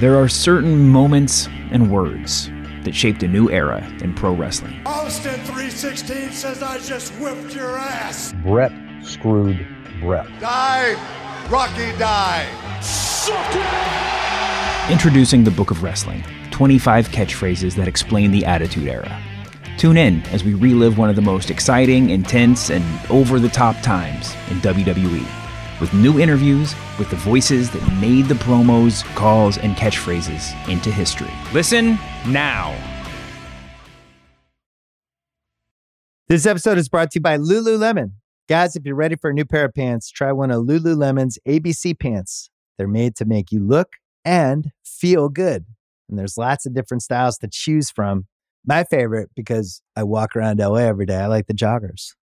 There are certain moments and words that shaped a new era in pro wrestling. Austin 316 says I just whipped your ass. Bret screwed Bret. Die, Rocky, die. Introducing the Book of Wrestling 25 catchphrases that explain the Attitude Era. Tune in as we relive one of the most exciting, intense, and over the top times in WWE with new interviews with the voices that made the promos, calls, and catchphrases into history. Listen now. This episode is brought to you by Lululemon. Guys, if you're ready for a new pair of pants, try one of Lululemon's ABC pants. They're made to make you look and feel good. And there's lots of different styles to choose from. My favorite, because I walk around LA every day, I like the joggers.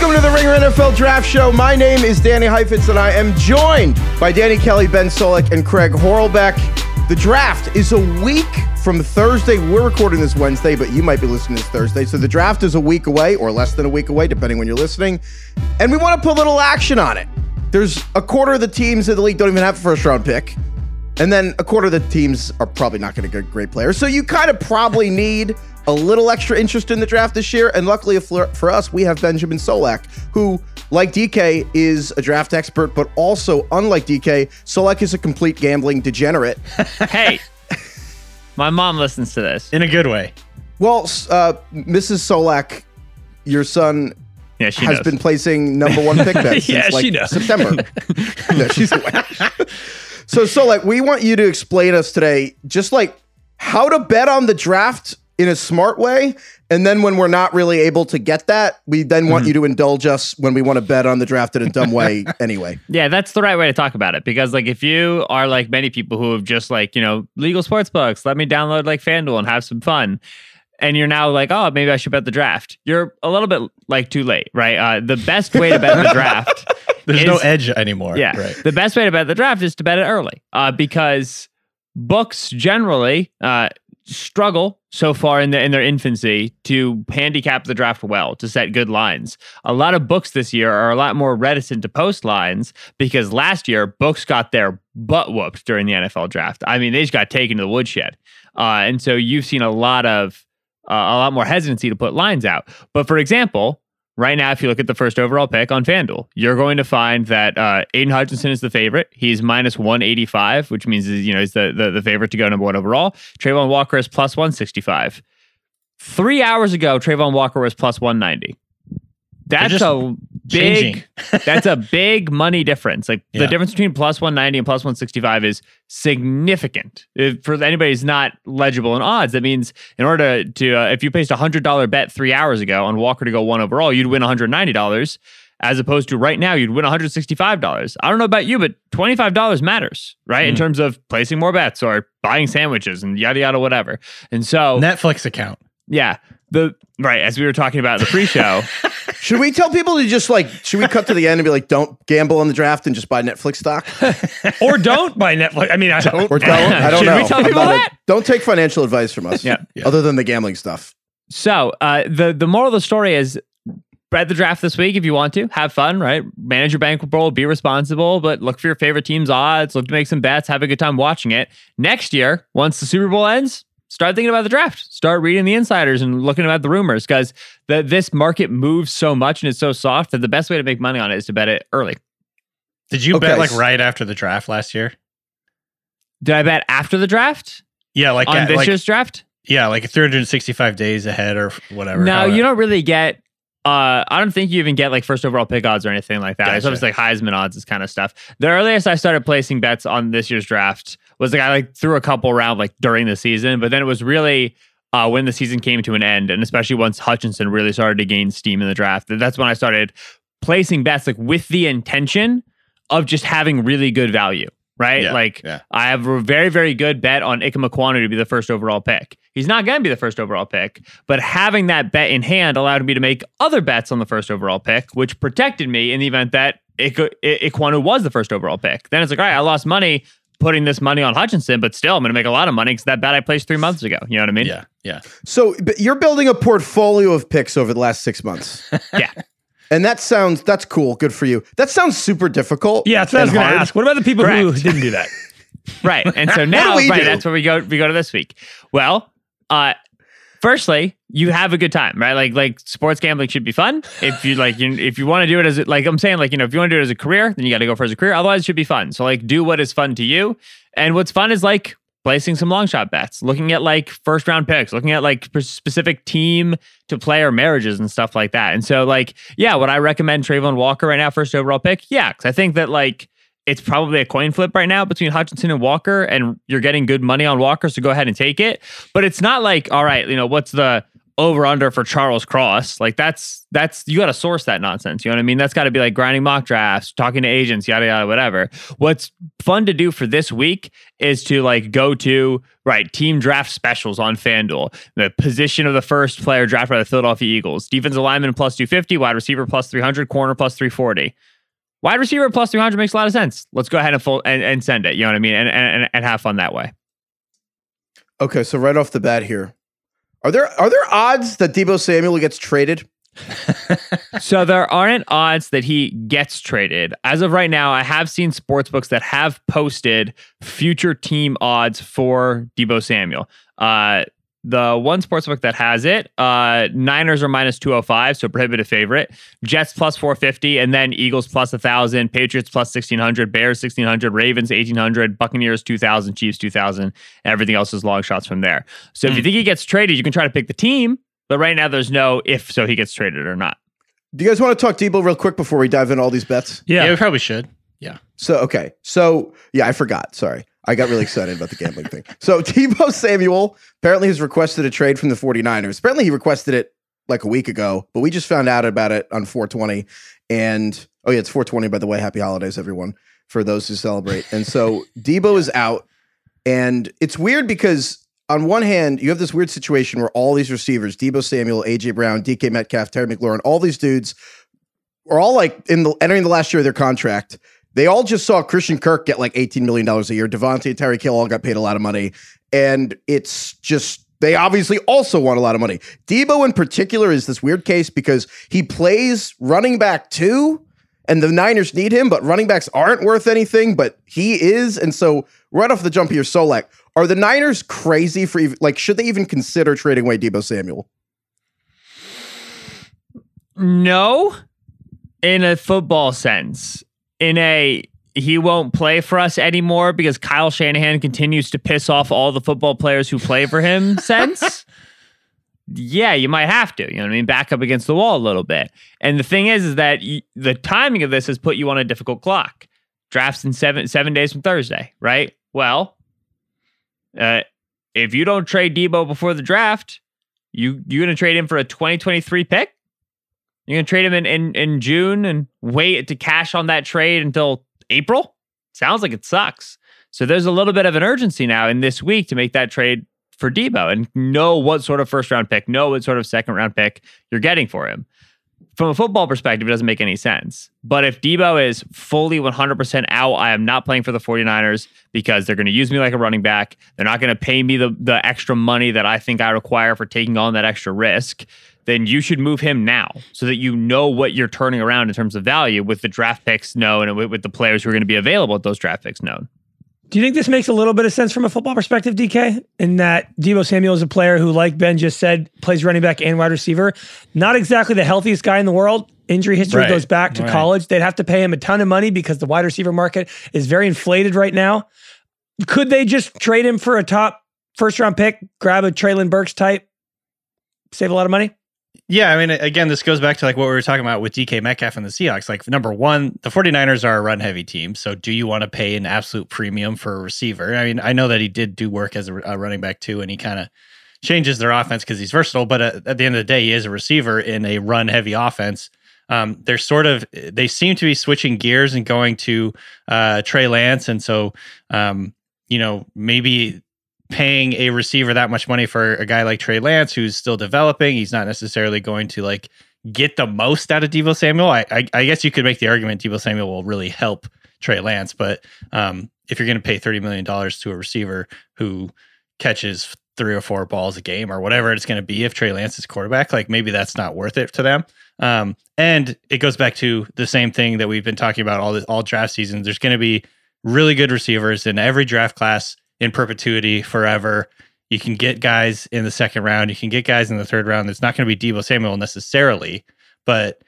Welcome to the Ringer NFL Draft Show. My name is Danny Heifetz, and I am joined by Danny Kelly, Ben Solak, and Craig Horlbeck. The draft is a week from Thursday. We're recording this Wednesday, but you might be listening this Thursday. So the draft is a week away, or less than a week away, depending when you're listening. And we want to put a little action on it. There's a quarter of the teams in the league don't even have a first round pick. And then a quarter of the teams are probably not going to get great players. So you kind of probably need a little extra interest in the draft this year. And luckily for, for us, we have Benjamin Solak, who, like DK, is a draft expert, but also, unlike DK, Solak is a complete gambling degenerate. hey, my mom listens to this. in a good way. Well, uh, Mrs. Solak, your son Yeah, she has knows. been placing number one pick bets since like she. September. no, she's aware. So, so like, we want you to explain us today, just like how to bet on the draft in a smart way, and then when we're not really able to get that, we then want Mm-hmm. you to indulge us when we want to bet on the draft in a dumb way. Anyway, Yeah, that's the right way to talk about it because, like, if you are like many people who have just like you know legal sports books, let me download like FanDuel and have some fun, and you're now like, oh, maybe I should bet the draft. You're a little bit like too late, right? Uh, the best way to bet the draft, There's no edge anymore. yeah, Right. the best way to bet the draft is to bet it early, uh, because books generally uh, struggle so far in, the, in their infancy to handicap the draft well, to set good lines. A lot of books this year are a lot more reticent to post lines because last year books got their butt whooped during the NFL draft. I mean, they just got taken to the woodshed. Uh, and so you've seen a lot of uh, a lot more hesitancy to put lines out. But for example, right now, if you look at the first overall pick on FanDuel, you're going to find that uh, Aidan Hutchinson is the favorite. He's minus 185, which means you know he's the, the the favorite to go number one overall. Travon Walker is plus 165. Three hours ago, Travon Walker was plus 190. That's just a big. that's a big money difference. Like the difference between plus 190 and plus 165 is significant. If, for anybody who's not legible in odds, that means in order to, uh, if you placed a hundred dollar bet three hours ago on Walker to go one overall, you'd win 190 dollars, as opposed to right now you'd win 165 dollars. I don't know about you, but 25 dollars matters, right? In Mm. terms of placing more bets or buying sandwiches and yada yada whatever. And so Netflix account. yeah, the right as we were talking about in the pre-show. should we tell people to just like, should we cut to the end and be like, don't gamble on the draft and just buy Netflix stock? Or don't buy Netflix. I mean, I don't. Or don't? I don't Should know. we tell I'm people not a- that? don't take financial advice from us. Yeah. Other than the gambling stuff. So uh, the the moral of the story is bet the draft this week if you want to. Have fun, right? Manage your bankroll, be responsible, but look for your favorite team's odds. Look to make some bets. Have a good time watching it. Next year, once the Super Bowl ends, start thinking about the draft. Start reading the insiders and looking about the rumors because the, this market moves so much and it's so soft that the best way to make money on it is to bet it early. Did you Okay, bet like right after the draft last year? Did I bet after the draft Yeah, like on at- this like- year's draft? yeah, like 365 days ahead or whatever. No, How- you don't really get. Uh, I don't think you even get like first overall pick odds or anything like that. It's Gotcha. always like Heisman odds, this kind of stuff. The earliest I started placing bets on this year's draft was like I like threw a couple around like during the season, but then it was really uh, when the season came to an end, and especially once Hutchinson really started to gain steam in the draft. That's when I started placing bets like with the intention of just having really good value. Right, Yeah, like yeah. I have a very, very good bet on Ekwonu to be the first overall pick. He's not going to be the first overall pick, but having that bet in hand allowed me to make other bets on the first overall pick, which protected me in the event that Ik- was the first overall pick. Then it's like, all right, I lost money putting this money on Hutchinson, but still, I'm going to make a lot of money because that bet I placed three months ago. You know what I mean? Yeah, yeah. So but you're building a portfolio of picks over the last six months. Yeah. And that sounds that's cool. Good for you. That sounds super difficult. Yeah, that's what I was going to hard. ask. What about the people who didn't do that? Right. And so now, right, do? that's where we go. We go to this week. Well, uh, firstly, you have a good time, right? Like, like sports gambling should be fun. If you like, you, if you want to do it as like I'm saying, like you know, if you want to do it as a career, then you got to go for as a career. Otherwise, it should be fun. So like, do what is fun to you. And what's fun is like placing some long shot bets, looking at like first round picks, looking at like specific team to player marriages and stuff like that. And so like, yeah, would I recommend Travon Walker right now, first overall pick? Yeah, because I think that like it's probably a coin flip right now between Hutchinson and Walker, and you're getting good money on Walker, so go ahead and take it. But it's not like, all right, you know, what's the over under for Charles Cross? Like that's that's you got to source that nonsense. You know what I mean? That's got to be like grinding mock drafts, talking to agents, yada yada, whatever. What's fun to do for this week is to like go to right team draft specials on FanDuel, the position of the first player drafted by the Philadelphia Eagles, defensive lineman plus two fifty, wide receiver plus three hundred, corner plus three forty. Wide receiver plus 300 makes a lot of sense. Let's go ahead and, full, and, and send it. You know what I mean? And, and, and have fun that way. Okay, so right off the bat here, are there are there odds that Deebo Samuel gets traded? so there aren't odds that he gets traded. As of right now, I have seen sports books that have posted future team odds for Deebo Samuel. Uh, the one sportsbook that has it, uh, Niners are minus 205, so prohibitive favorite. Jets plus 450, and then Eagles plus 1,000, Patriots plus 1,600, Bears 1,600, Ravens 1,800, Buccaneers 2,000, Chiefs 2,000. Everything else is long shots from there. So if you think he gets traded, you can try to pick the team, but right now there's no if so he gets traded or not. Do you guys want to talk Deebo real quick before we dive into all these bets? Yeah, Yeah. we probably should. Yeah. So okay, so yeah, I forgot. Sorry, I got really excited about the gambling thing. So Deebo Samuel apparently has requested a trade from the 49ers. Apparently he requested it like a week ago, but we just found out about it on 420. And oh yeah, it's 420 by the way. Happy holidays, everyone, for those who celebrate. And so Deebo is out, and it's weird because on one hand, you have this weird situation where all these receivers, Deebo Samuel, AJ Brown, DK Metcalf, Terry McLaurin, all these dudes are all like in the entering the last year of their contract. They all just saw Christian Kirk get like $18 million a year. Davante and Tyreek Hill all got paid a lot of money. And it's just, they obviously also want a lot of money. Deebo in particular is this weird case because he plays running back too, and the Niners need him, but running backs aren't worth anything, but he is. And so, right off the jump here, Solak, are the Niners crazy for like, should they even consider trading away Deebo Samuel? No, in a football sense. In a he won't play for us anymore because Kyle Shanahan continues to piss off all the football players who play for him sense. Yeah, you might have to. You know what I mean? Back up against the wall a little bit. And the thing is, is that the timing of this has put you on a difficult clock. Drafts in seven seven days from Thursday, right? Well, uh, if you don't trade Deebo before the draft, you you're gonna trade him for a 2023 pick. You're gonna trade him in, in in June and wait to cash on that trade until April. Sounds like it sucks. So there's a little bit of an urgency now in this week to make that trade for Deebo and know what sort of first round pick, know what sort of second round pick you're getting for him. From a football perspective, it doesn't make any sense. But if Deebo is fully 100% out, I am not playing for the 49ers because they're going to use me like a running back. They're not going to pay me the, the extra money that I think I require for taking on that extra risk. Then you should move him now so that you know what you're turning around in terms of value with the draft picks known and with, with the players who are going to be available at those draft picks known. Do you think this makes a little bit of sense from a football perspective, DK? In that Deebo Samuel is a player who, like Ben just said, plays running back and wide receiver. Not exactly the healthiest guy in the world. Injury history Right, goes back to right. college. They'd have to pay him a ton of money because the wide receiver market is very inflated right now. Could they just trade him for a top first round pick, grab a Treylon Burks type, save a lot of money? Yeah, I mean, again, this goes back to like what we were talking about with DK Metcalf and the Seahawks. Like, number one, the 49ers are a run heavy team. So, do you want to pay an absolute premium for a receiver? I mean, I know that he did do work as a, a running back too, and he kind of changes their offense because he's versatile. But at, at the end of the day, he is a receiver in a run heavy offense. Um, they're sort of they seem to be switching gears and going to uh, Trey Lance, and so um, you know maybe paying a receiver that much money for a guy like Trey Lance who's still developing. He's not necessarily going to like get the most out of Deebo Samuel. I, I, I guess you could make the argument Deebo Samuel will really help Trey Lance, but um, if you're going to pay thirty million dollars to a receiver who catches three or four balls a game or whatever it's going to be if Trey Lance is quarterback, like maybe that's not worth it to them. Um, and it goes back to the same thing that we've been talking about all this, all draft seasons. There's going to be really good receivers in every draft class in perpetuity forever. You can get guys in the second round. You can get guys in the third round. It's not going to be Deebo Samuel necessarily, but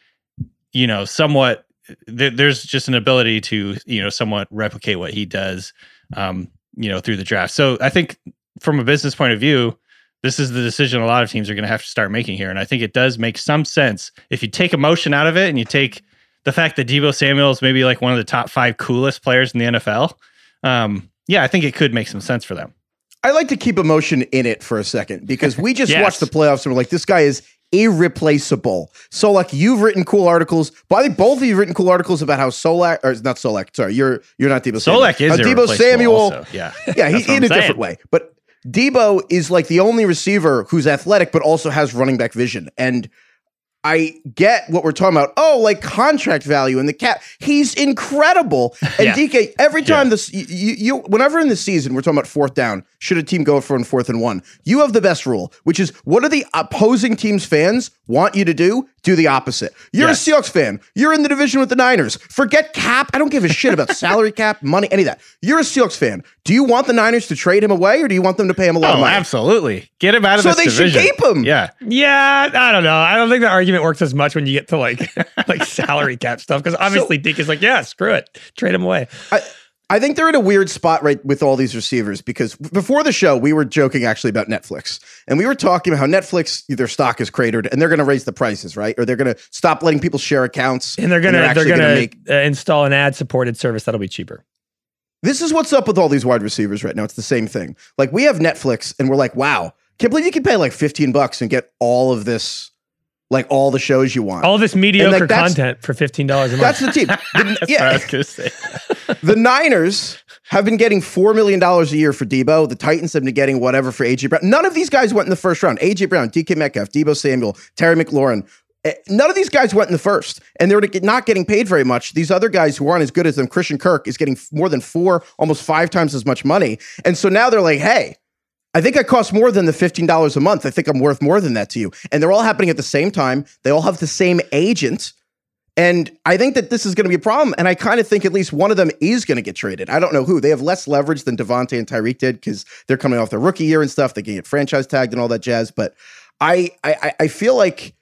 you know, somewhat. Th- there's just an ability to you know somewhat replicate what he does, um, you know, through the draft. So I think from a business point of view, this is the decision a lot of teams are going to have to start making here. And I think it does make some sense if you take emotion out of it and you take the fact that Deebo Samuel is maybe like one of the top five coolest players in the NFL. Um, yeah, I think it could make some sense for them. I like to keep emotion in it for a second because we just Yes. watched the playoffs and we're like, this guy is irreplaceable. So, like, you've written cool articles. But I think both of you have written cool articles about how Solak, or not Solak, sorry, you're you're not Deebo Samuel. Solak is How Deebo Samuel, also. Yeah. yeah, he in I'm a different way. But Deebo is like the only receiver who's athletic but also has running back vision. And I get what we're talking about. Oh, like contract value and the cap. He's incredible. And Yeah. DK, every time this, you, you, you, whenever in the season we're talking about fourth down, should a team go for in fourth and one? You have the best rule, which is what do the opposing team's fans want you to do? Do the opposite. You're Yes. a Seahawks fan. You're in the division with the Niners. Forget cap. I don't give a shit about salary cap, money, any of that. You're a Seahawks fan. Do you want the Niners to trade him away or do you want them to pay him a lot of Oh, money? absolutely. Get him out of the division. So they should keep him. Yeah. Yeah, I don't know. I don't think the argument works as much when you get to like like salary cap stuff because obviously Deke is like, yeah, screw it, trade him away. I, I think they're in a weird spot right with all these receivers because before the show we were joking actually about Netflix and we were talking about how Netflix their stock is cratered and they're going to raise the prices right? Or they're going to stop letting people share accounts And they're gonna they're, gonna, make uh, install an ad supported service that'll be cheaper. this is what's up with all these wide receivers right now. It's the same thing. Like we have Netflix and we're like wow. Can't believe you can pay like 15 bucks and get all of this like all the shows you want All this mediocre that's- content for fifteen dollars a month. that's the team The- That's yeah what I was to say. the Niners have been getting $4 million a year for Deebo. The Titans have been getting whatever for A.J. Brown. None of these guys went in the first round. A.J. Brown, DK Metcalf, Deebo Samuel, Terry McLaurin. Eh, None of these guys went in the first, and they're not getting paid very much. These other guys who aren't as good as them, Christian Kirk, is getting more than four, almost five times as much money. And so now they're like, hey, I think I cost more than the $15 a month. I think I'm worth more than that to you. And they're all happening at the same time. They all have the same agent. And I think that this is going to be a problem. And I kind of think at least one of them is going to get traded. I don't know who. They have less leverage than Davante and Tyreek did because they're coming off their rookie year and stuff. They can get franchise tagged and all that jazz. But I I, I feel like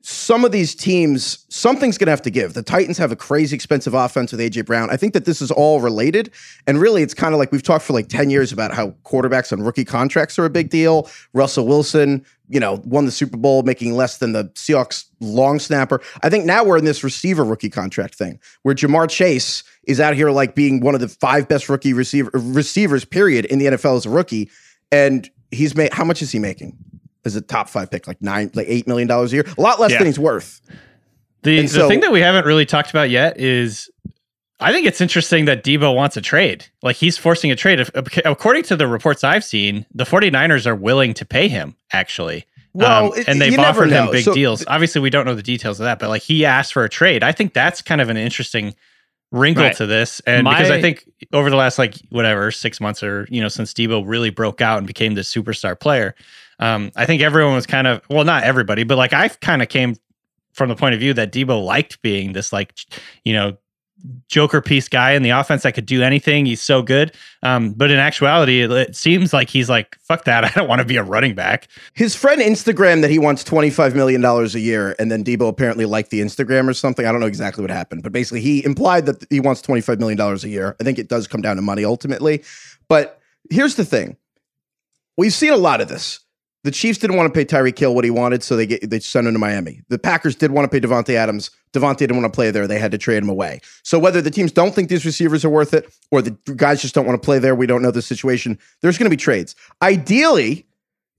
some of these teams, something's going to have to give. The Titans have a crazy expensive offense with AJ Brown. I think that this is all related. And really, it's kind of like we've talked for like 10 years about how quarterbacks on rookie contracts are a big deal. Russell Wilson, you know, won the Super Bowl making less than the Seahawks long snapper. I think now we're in this receiver rookie contract thing where Ja'Marr Chase is out here like being one of the five best rookie receiver receivers, period, in the NFL as a rookie. And he's made, how much is he making? As a top five pick, like nine, like eight million dollars a year, a lot less Yeah. than he's worth. The, the so- thing that we haven't really talked about yet is I think it's interesting that Deebo wants a trade. Like he's forcing a trade. If- According to the reports I've seen, the 49ers are willing to pay him, actually. Um, Well, it- and they've you never offered him big So- deals. Obviously, we don't know the details of that, but like he asked for a trade. I think that's kind of an interesting wrinkle Right. to this. And because I think over the last like whatever six months or you know since Deebo really broke out and became the superstar player, um, I think everyone was kind of well, not everybody, but like I kind of came from the point of view that Deebo liked being this like you know joker piece guy in the offense that could do anything. He's so good. Um, but in actuality, it, it seems like he's like, fuck that. I don't want to be a running back. His friend Instagram that he wants $25 million a year, and then Deebo apparently liked the Instagram or something. I don't know exactly what happened, but basically he implied that he wants $25 million a year. I think it does come down to money ultimately. But here's the thing we've seen a lot of this. The Chiefs didn't want to pay Tyreek Hill what he wanted, so they get, they sent him to Miami. The Packers did want to pay Davante Adams. Davante didn't want to play there. They had to trade him away. So whether the teams don't think these receivers are worth it or the guys just don't want to play there, we don't know the situation. There's going to be trades. Ideally,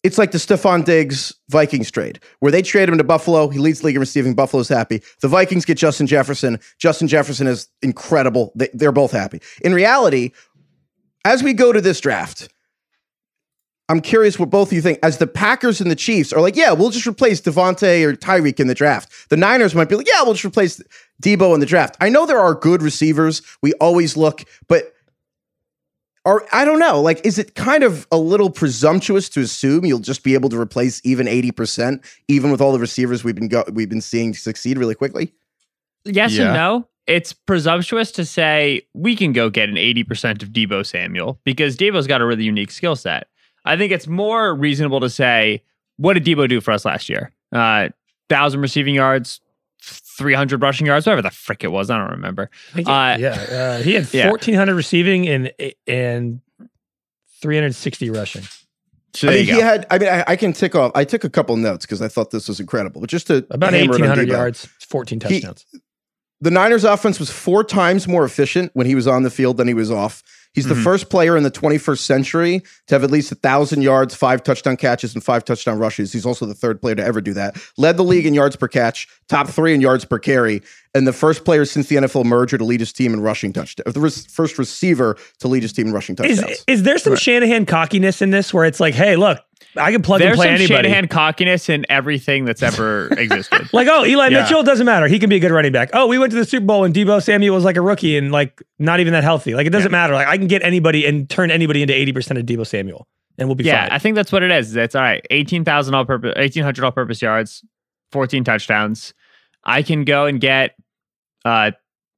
it's like the Stefon Diggs Vikings trade, where they trade him to Buffalo. He leads league in receiving. Buffalo's happy. The Vikings get Justin Jefferson. Justin Jefferson is incredible. They, they're both happy. In reality, as we go to this draft, I'm curious what both of you think. As the Packers and the Chiefs are like, yeah, we'll just replace Davante or Tyreek in the draft. The Niners might be like, yeah, we'll just replace Deebo in the draft. I know there are good receivers. We always look, but are I don't know. Like, is it kind of a little presumptuous to assume you'll just be able to replace even 80%, even with all the receivers we've been go- we've been seeing succeed really quickly? Yes Yeah. and no. It's presumptuous to say we can go get an 80% of Deebo Samuel because Deebo's got a really unique skill set. I think it's more reasonable to say, what did Deebo do for us last year? Uh, thousand receiving yards, 300 rushing yards, whatever the frick it was. I don't remember. I Uh, yeah, uh, he had yeah. 1,400 receiving and and 360 rushing. So I mean, you he go. had. I mean, I, I can tick off. I took a couple notes because I thought this was incredible. But just to About hammer it on 1,800 Deebo, yards, 14 He- touchdowns. the Niners offense was four times more efficient when he was on the field than he was off. He's the Mhm. first player in the 21st century to have at least a thousand yards, five touchdown catches, and five touchdown rushes. He's also the third player to ever do that. Led the league in yards per catch, top three in yards per carry, and the first player since the NFL merger to lead his team in rushing touchdowns. The res- first receiver to lead his team in rushing touchdowns. is there some Shanahan cockiness in this where it's like, hey, look, I can plug There's and play some anybody? Shanahan cockiness in everything that's ever existed. Like, oh, Eli Yeah. Mitchell doesn't matter. He can be a good running back. Oh, we went to the Super Bowl and Deebo Samuel was like a rookie and like not even that healthy. Like, it doesn't matter. Like, I can get anybody and turn anybody into 80% of Deebo Samuel and we'll be yeah, fine. I think that's what it is. It's all right. 18,000 all purpose, 1,800 all purpose yards, 14 touchdowns. I can go and get uh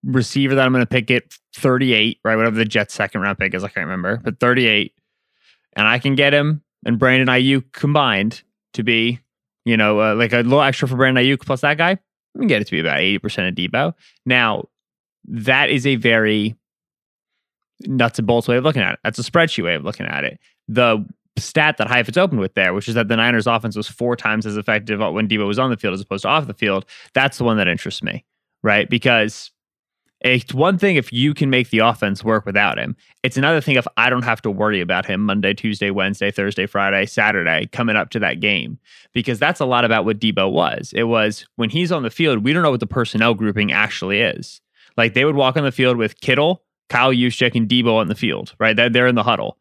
receiver that I'm going to pick at 38, right? Whatever the Jets second round pick is, I can't remember, but 38. And I can get him and Brandon Aiyuk combined to be, you know, uh, like a little extra for Brandon Aiyuk plus that guy. We can get it to be about 80% of Deebo. Now, that is a very nuts and bolts way of looking at it. That's a spreadsheet way of looking at it. The stat that Heifetz opened with there, which is that the Niners offense was four times as effective when Deebo was on the field as opposed to off the field. That's the one that interests me, right? Because it's one thing if you can make the offense work without him. It's another thing if I don't have to worry about him Monday, Tuesday, Wednesday, Thursday, Friday, Saturday coming up to that game. Because that's a lot about what Deebo was. It was when he's on the field, we don't know what the personnel grouping actually is. Like they would walk on the field with Kittle, Kyle Juszczyk, and Deebo on the field, right? They're, they're in the huddle.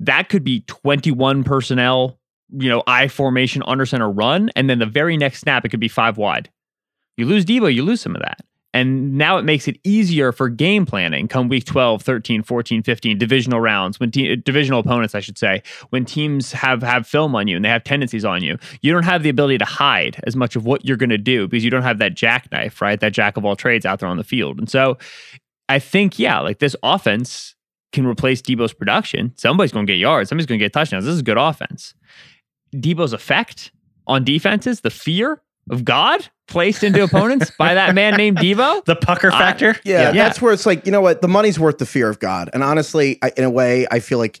That could be 21 personnel, you know, I formation under center run. And then the very next snap, it could be five wide. You lose Deebo, you lose some of that. And now it makes it easier for game planning come week 12, 13, 14, 15, divisional rounds, when te- uh, divisional opponents, I should say, when teams have have film on you and they have tendencies on you. You don't have the ability to hide as much of what you're going to do because you don't have that jackknife, right? That jack of all trades out there on the field. And so I think, yeah, like this offense can replace Deebo's production. Somebody's going to get yards, somebody's going to get touchdowns. This is good offense. Deebo's effect on defenses, the fear of God placed into opponents by that man named Deebo. The pucker I- factor. Yeah, Yeah. that's where it's like, you know what? The money's worth the fear of God. And honestly, I, in a way, I feel like,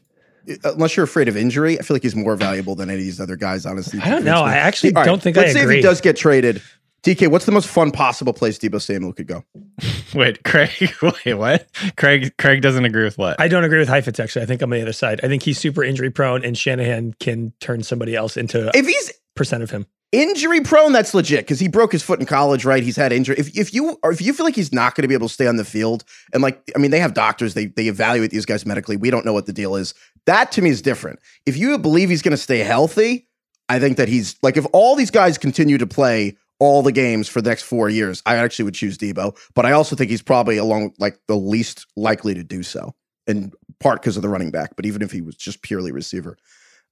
uh, unless you're afraid of injury, I feel like he's more valuable than any of these other guys, honestly. I don't know. I actually All right, don't think let's I say agree. if he does get traded. DK, what's the most fun possible place Deebo Samuel could go? Wait, Craig. Wait, what? Craig. Craig doesn't agree with what? I don't agree with Heifetz, actually. I think I'm on the other side. I think he's super injury prone and Shanahan can turn somebody else into If he's percent of him. injury prone, that's legit because he broke his foot in college, right? He's had injury. If, if you or if you feel like he's not going to be able to stay on the field, and like I mean, they have doctors, they they evaluate these guys medically. We don't know what the deal is. That to me is different. If you believe he's going to stay healthy, I think that he's like if all these guys continue to play all the games for the next four years, I actually would choose Deebo. But I also think he's probably along like the least likely to do so, in part because of the running back. But even if he was just purely receiver,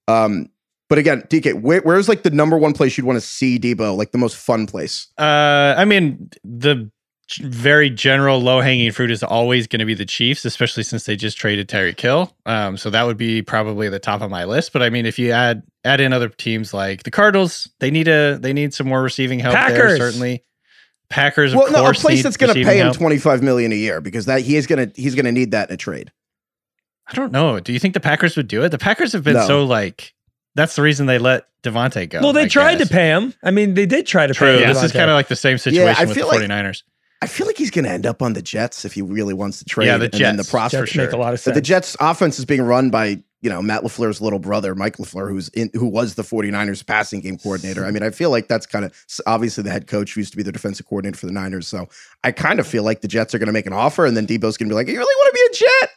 um, but again, DK, where, where's like the number one place you'd want to see Deebo? Like the most fun place? Uh, I mean, the very general low hanging fruit is always going to be the Chiefs, especially since they just traded Tyreek Hill. Um, so that would be probably the top of my list. But I mean, if you add add in other teams like the Cardinals, they need a they need some more receiving help there. Packers. Certainly, Packers. Well, of no, a place need that's going to pay him twenty five million a year because that he is going to he's going to need that in a trade. I don't know. Do you think the Packers would do it? The Packers have been No. so like. That's the reason they let Davante go. well, they I tried guess. to pay him. I mean, they did try to True. pay him. This is kind of like the same situation I with the feel like- 49ers. I feel like he's going to end up on the Jets if he really wants to trade. Yeah, the Jets. and then the Jets. process. for Jets make a lot of But sense. the Jets offense is being run by you know, Matt LaFleur's little brother, Mike LaFleur, who's in, who was the 49ers passing game coordinator. I mean, I feel like that's kind of obviously the head coach who used to be the defensive coordinator for the Niners. So I kind of feel like the Jets are going to make an offer and then Deebo's going to be like, you really want to be a Jet?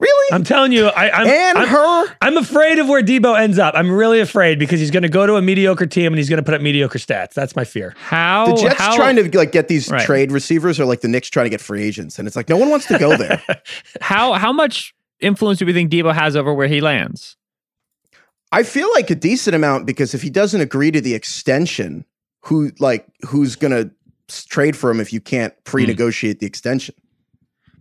Really? I'm telling you, I, I'm, and I'm, her? I'm afraid of where Deebo ends up. I'm really afraid because he's going to go to a mediocre team and he's going to put up mediocre stats. That's my fear. How The Jets how, trying to like get these Right. trade receivers or like the Knicks trying to get free agents. And it's like, no one wants to go there. how how much influence do we think Deebo has over where he lands? I feel like a decent amount because if he doesn't agree to the extension, who like who's gonna trade for him if you can't hmm. pre-negotiate the extension?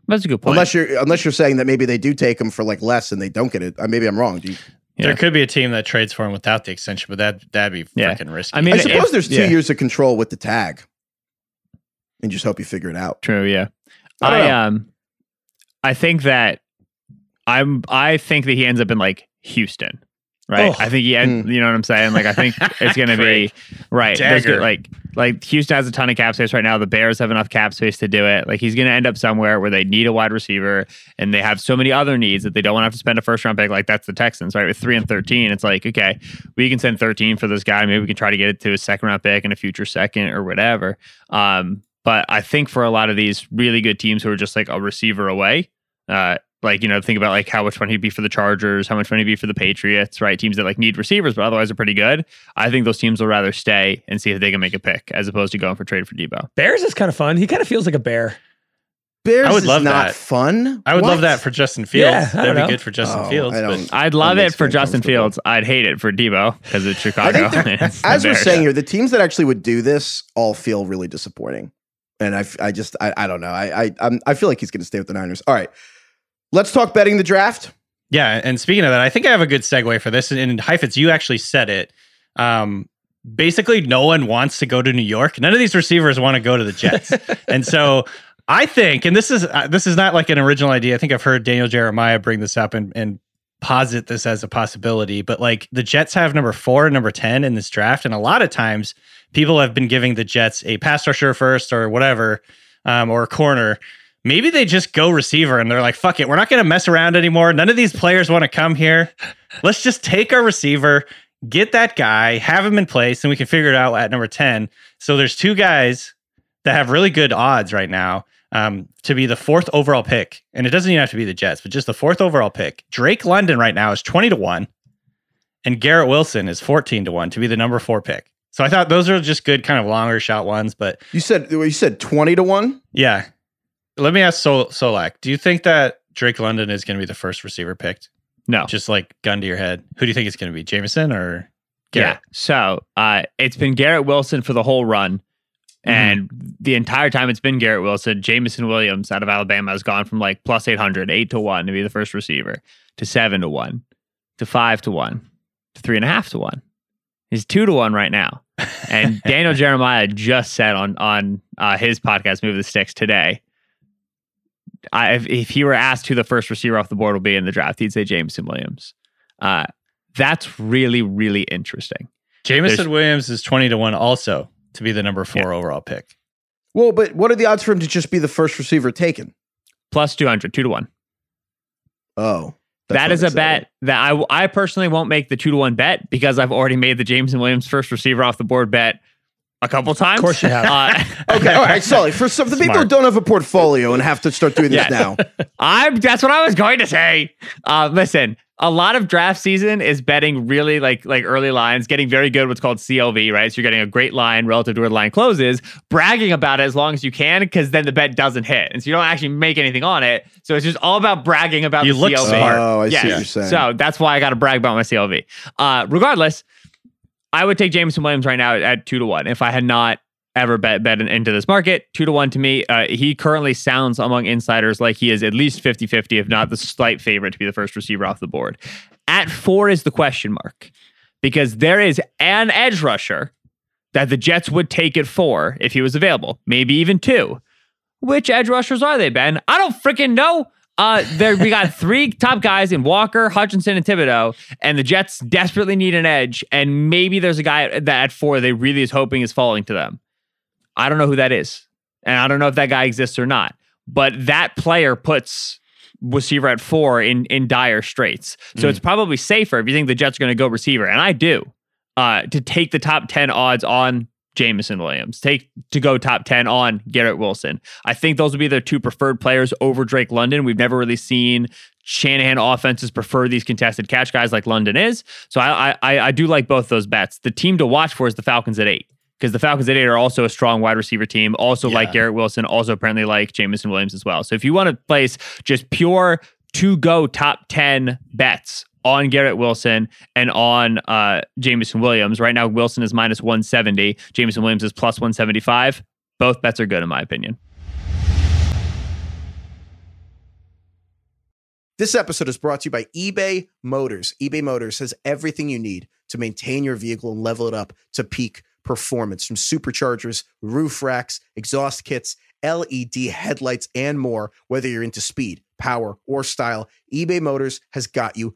That's a good point. Unless you're unless you're saying that maybe they do take him for like less and they don't get it. Uh, maybe I'm wrong. Do you, Yeah. There could be a team that trades for him without the extension, but that that'd be Yeah. freaking risky. I mean, I if- suppose there's two yeah. years of control with the tag, and just hope you figure it out. True, yeah. I don't I, um I think that I'm I think that he ends up in like Houston. Right. Oh. I think he had, Mm. you know what I'm saying? Like I think it's gonna be right. There's Dagger. good- like like Houston has a ton of cap space right now. The Bears have enough cap space to do it. Like he's gonna end up somewhere where they need a wide receiver and they have so many other needs that they don't want to have to spend a first round pick. Like that's the Texans, right? With three and thirteen, it's like, okay, we can send 13 for this guy. Maybe we can try to get it to a second round pick and a future second or whatever. Um, but I think for a lot of these really good teams who are just like a receiver away, uh, like you know, think about like how much money he'd be for the Chargers, how much money he'd be for the Patriots, right? Teams that like need receivers, but otherwise are pretty good. I think those teams will rather stay and see if they can make a pick as opposed to going for trade for Deebo. Bears is kind of fun. He kind of feels like a bear. Bears I would is love not that. fun. I would What? love that for Justin Fields. Yeah, I That'd don't be good for Justin Oh, Fields. but i'd love it for Justin. Fields. I'd hate it for Deebo because it's Chicago. I think they're- It's As we're saying here, the teams that actually would do this all feel really disappointing, and I, I just, I, I don't know. I, I, I'm, I feel like he's going to stay with the Niners. All right, let's talk betting the draft. Yeah, and speaking of that, I think I have a good segue for this. And, Heifetz, you actually said it. Um, basically, no one wants to go to New York. None of these receivers want to go to the Jets, and so I think, and this is uh, this is not like an original idea. I think I've heard Daniel Jeremiah bring this up and and posit this as a possibility. But like the Jets have number four and number ten in this draft, and a lot of times people have been giving the Jets a pass rusher first or whatever, um, or a corner maybe they just go receiver and they're like, fuck it, we're not going to mess around anymore. None of these players want to come here. Let's just take our receiver, get that guy, have him in place, and we can figure it out at number 10. So there's two guys that have really good odds right now um, to be the fourth overall pick. And it doesn't even have to be the Jets, but just the fourth overall pick. Drake London right now is 20 to 1, and Garrett Wilson is 14 to 1 to be the number four pick. So I thought those are just good, kind of longer shot ones. But You said, you said twenty to one. yeah. Let me ask Sol- Solak. Do you think that Drake London is going to be the first receiver picked? no. Just like gun to your head. Who do you think it's going to be? Jameson or Garrett? Yeah. So uh, it's been Garrett Wilson for the whole run. Mm-hmm. And the entire time it's been Garrett Wilson, Jameson Williams out of Alabama has gone from like plus 800, 8 to 1 to be the first receiver, to 7 to 1, to 5 to 1, to 3.5 to 1. He's 2 to 1 right now. And Daniel Jeremiah just said on, on uh, his podcast, Move the Sticks, today, I, if, if he were asked who the first receiver off the board will be in the draft, he'd say Jameson Williams. Uh, that's really, really interesting. Jameson There's- Williams is 20 to 1 also to be the number four overall pick. Well, but what are the odds for him to just be the first receiver taken? Plus 200, 2 to 1. Oh, that's That what is it a bet that I, I personally won't make the 2 to 1 bet because I've already made the Jameson Williams first receiver off the board bet a couple times. Of course you have. Uh, Okay, all right, Sully. For some of the people who don't have a portfolio and have to start doing this Yeah. now, I'm that's what I was going to say. Uh, listen, a lot of draft season is betting really like like early lines, getting very good what's called CLV, right? So you're getting a great line relative to where the line closes, bragging about it as long as you can, because then the bet doesn't hit, and so you don't actually make anything on it. So it's just all about bragging about You the look CLV. smart. Oh, I see what you're saying. So that's why I got to brag about my CLV. Uh, regardless, I would take Jameson Williams right now at two to one if I had not ever bet bet into this market. Two to one to me. Uh, he currently sounds among insiders like he is at least 50 50, if not the slight favorite to be the first receiver off the board. At four is the question mark because there is an edge rusher that the Jets would take at four if he was available, maybe even two. Which edge rushers are they, Ben? I don't freaking know. Uh, there we got three top guys in Walker, Hutchinson, and Thibodeaux, and the Jets desperately need an edge. And maybe there's a guy that at four they really is hoping is falling to them. I don't know who that is, and I don't know if that guy exists or not. But that player puts receiver at four in in dire straits. So Mm. it's probably safer if you think the Jets are going to go receiver, and I do, uh, to take the top ten odds on Jameson Williams, take to go top ten on Garrett Wilson. I think those would be their two preferred players over Drake London. We've never really seen Shanahan offenses prefer these contested catch guys like London is. So I I, I do like both those bets. The team to watch for is the Falcons at eight. Because the Falcons at eight are also a strong wide receiver team, also like Garrett Wilson, also apparently like Jamison Williams as well. So if you want to place just pure to go top 10 bets on Garrett Wilson and on uh, Williams, right now Wilson is minus 170, Jameson Williams is plus 175. Both bets are good in my opinion. This episode is brought to you by eBay Motors. eBay Motors has everything you need to maintain your vehicle and level it up to peak performance from superchargers, roof racks, exhaust kits, LED headlights, and more. Whether you're into speed, power, or style, eBay Motors has got you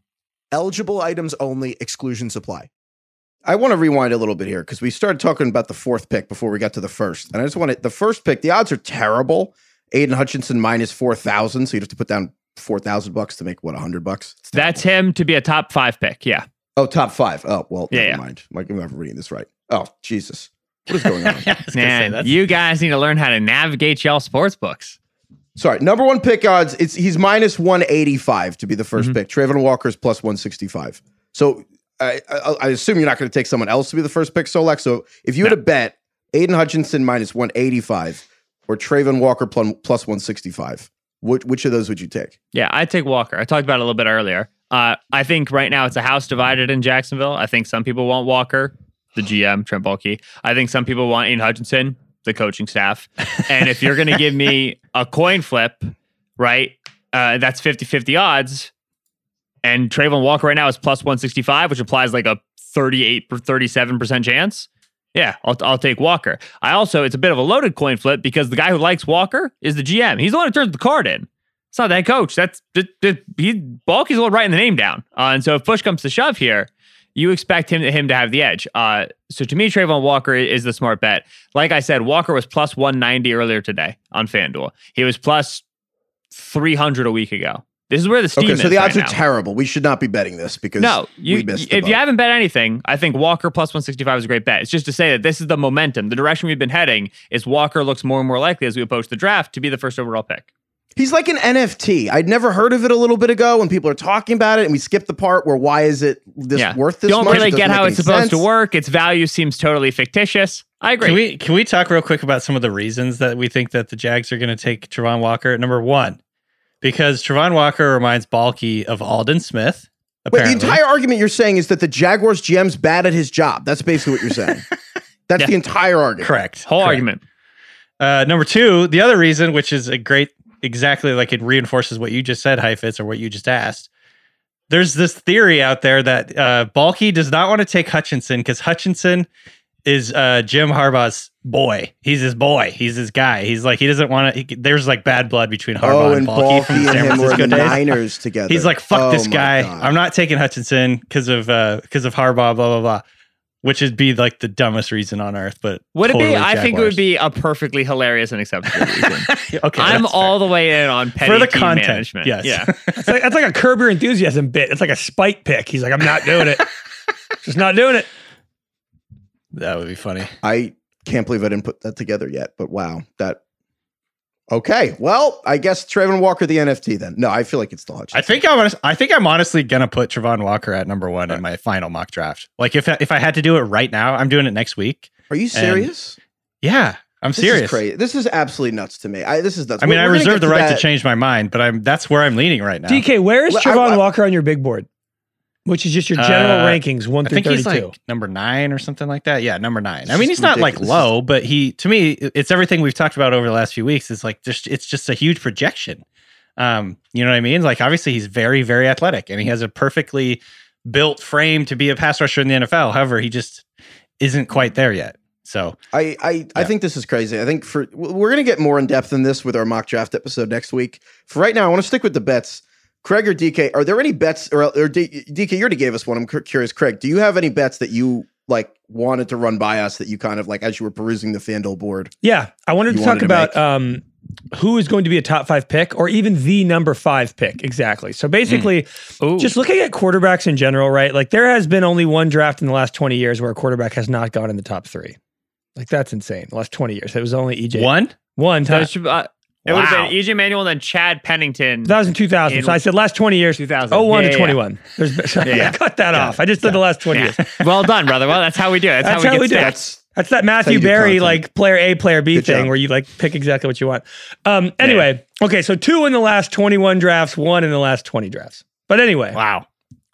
Eligible items only, exclusions apply. I want to rewind a little bit here because we started talking about the fourth pick before we got to the first. And I just want to, the first pick, the odds are terrible. Aidan Hutchinson minus 4,000. So you'd have to put down 4,000 bucks to make what, 100 bucks? That's him to be a top five pick. Yeah. Oh, top five. Oh, well, Yeah, never yeah. mind. Like, I'm not reading this right. Oh, Jesus. What is going on? I say, you guys need to learn how to navigate y'all sports books. Sorry, number one pick odds. It's he's minus one eighty five to be the 1st pick. Travon Walker's plus one sixty five. So I, I, I assume you're not going to take someone else to be the first pick, Solak. So if you had a bet Aidan Hutchinson minus one eighty five or Travon Walker plus, plus one sixty five, which which of those would you take? Yeah, I'd take Walker. I talked about it a little bit earlier. Uh, I think right now it's a house divided in Jacksonville. I think some people want Walker, the GM, Trent Baalke. I think some people want Ian Hutchinson, the coaching staff. And if you're going to give me a coin flip, right, uh, that's 50 50 odds. And Travon Walker right now is plus 165, which implies like a 38 or 37% chance. Yeah, I'll, I'll take Walker. I also, it's a bit of a loaded coin flip because the guy who likes Walker is the GM. He's the one who turns the card in. It's not that coach. That's th- th- he Baalke's the one writing the name down. Uh, and so if push comes to shove here, you expect him him to have the edge. Uh, so to me, Travon Walker is the smart bet. Like I said, Walker was plus 190 earlier today on FanDuel. He was plus 300 a week ago. This is where the steam Okay, is so the odds right are now. terrible. We should not be betting this because No, you, we missed the if you haven't bet anything, I think Walker plus 165 is a great bet. It's just to say that this is the momentum. The direction we've been heading is Walker looks more and more likely as we approach the draft to be the first overall pick. He's like an NFT. I'd never heard of it a little bit ago when people are talking about it, and we skipped the part where why is it this yeah. worth this Don't much? Really get how any it's supposed to work. Its value seems totally fictitious. I agree. Can we can we talk real quick about some of the reasons that we think that the Jags are going to take Travon Walker? Number one, because Travon Walker reminds Baalke of Aldon Smith. Wait, the entire argument you're saying is that the Jaguars GM's bad at his job. That's basically what you're saying. That's Yeah. the entire argument. correct. Whole correct. argument. Uh, number two, the other reason, which is a great, exactly like it reinforces what you just said, Heifetz, or what you just asked. There's this theory out there that uh, Baalke does not want to take Hutchinson because Hutchinson is uh, Jim Harbaugh's boy. He's his boy. He's his guy. He's like he doesn't want to. There's like bad blood between Harbaugh Oh, and Baalke Baalke from and the San him were Francisco the. Niners together. He's like, fuck Oh this guy. God. I'm not taking Hutchinson because of uh because of Harbaugh, blah blah blah. Which would be like the dumbest reason on earth, but Would it be? totally I think it would be a perfectly hilarious and acceptable reason. okay. I'm that's fair. all the way in on petty for the team content. management. Yes. Yeah. It's like, that's like a curb your enthusiasm bit. It's like a spite pick. He's like, I'm not doing it. Just not doing it. that would be funny. I can't believe I didn't put that together yet, but wow, that. Okay, well, I guess Travon Walker the NFT then. No, I feel like it's the Hutchinson. I think I'm. honest- I think I'm honestly gonna put Travon Walker at number one in my final mock draft. Like if I- if I had to do it right now, I'm doing it next week. Are you serious? Yeah, I'm This serious. is crazy. This is absolutely nuts to me. I, this is nuts. I mean, We're- I we're reserve get the right that. to change my mind, but I'm that's where I'm leaning right now. DK, where is Well, I- Travon I- Walker on your big board? Which is just your general Uh, rankings, one I through think he's 32. like number nine or something like that. Yeah, number nine. I mean, just he's not like low, but he to me, it's everything we've talked about over the last few weeks. It's like just it's just a huge projection. Um, you know what I mean? Like obviously he's very, very athletic and he has a perfectly built frame to be a pass rusher in the NFL. However, he just isn't quite there yet. So I I, I think this is crazy. I think for we're gonna get more in depth in this with our mock draft episode next week. For right now, I want to stick with the bets. Craig or DK, are there any bets or, or D, DK? You already gave us one. I'm curious, Craig. Do you have any bets that you like wanted to run by us that you kind of like as you were perusing the FanDuel board? Yeah, I wanted to talk wanted about make? um, who is going to be a top five pick or even the number five pick. Exactly. So basically, Ooh. just looking at quarterbacks in general, right? Like there has been only one draft in the last 20 years where a quarterback has not gone in the top three. Like that's insane. The last 20 years. It was only EJ. one, One So time. should- it would have been EJ Manuel and then Chad Pennington. That was in 2000. In so I said last 20 years. 2000. 01 Yeah, to yeah, 21. There's, I yeah. cut that off. I just did the last 20 Yeah. years. well done, brother. Well, that's how we do it. That's, That's how we how we do it. That's that Matthew you do Barry content. like player A, player B Good thing job. where you like pick exactly what you want. Um, anyway, okay, so two in the last 21 drafts, one in the last 20 drafts. But anyway, wow.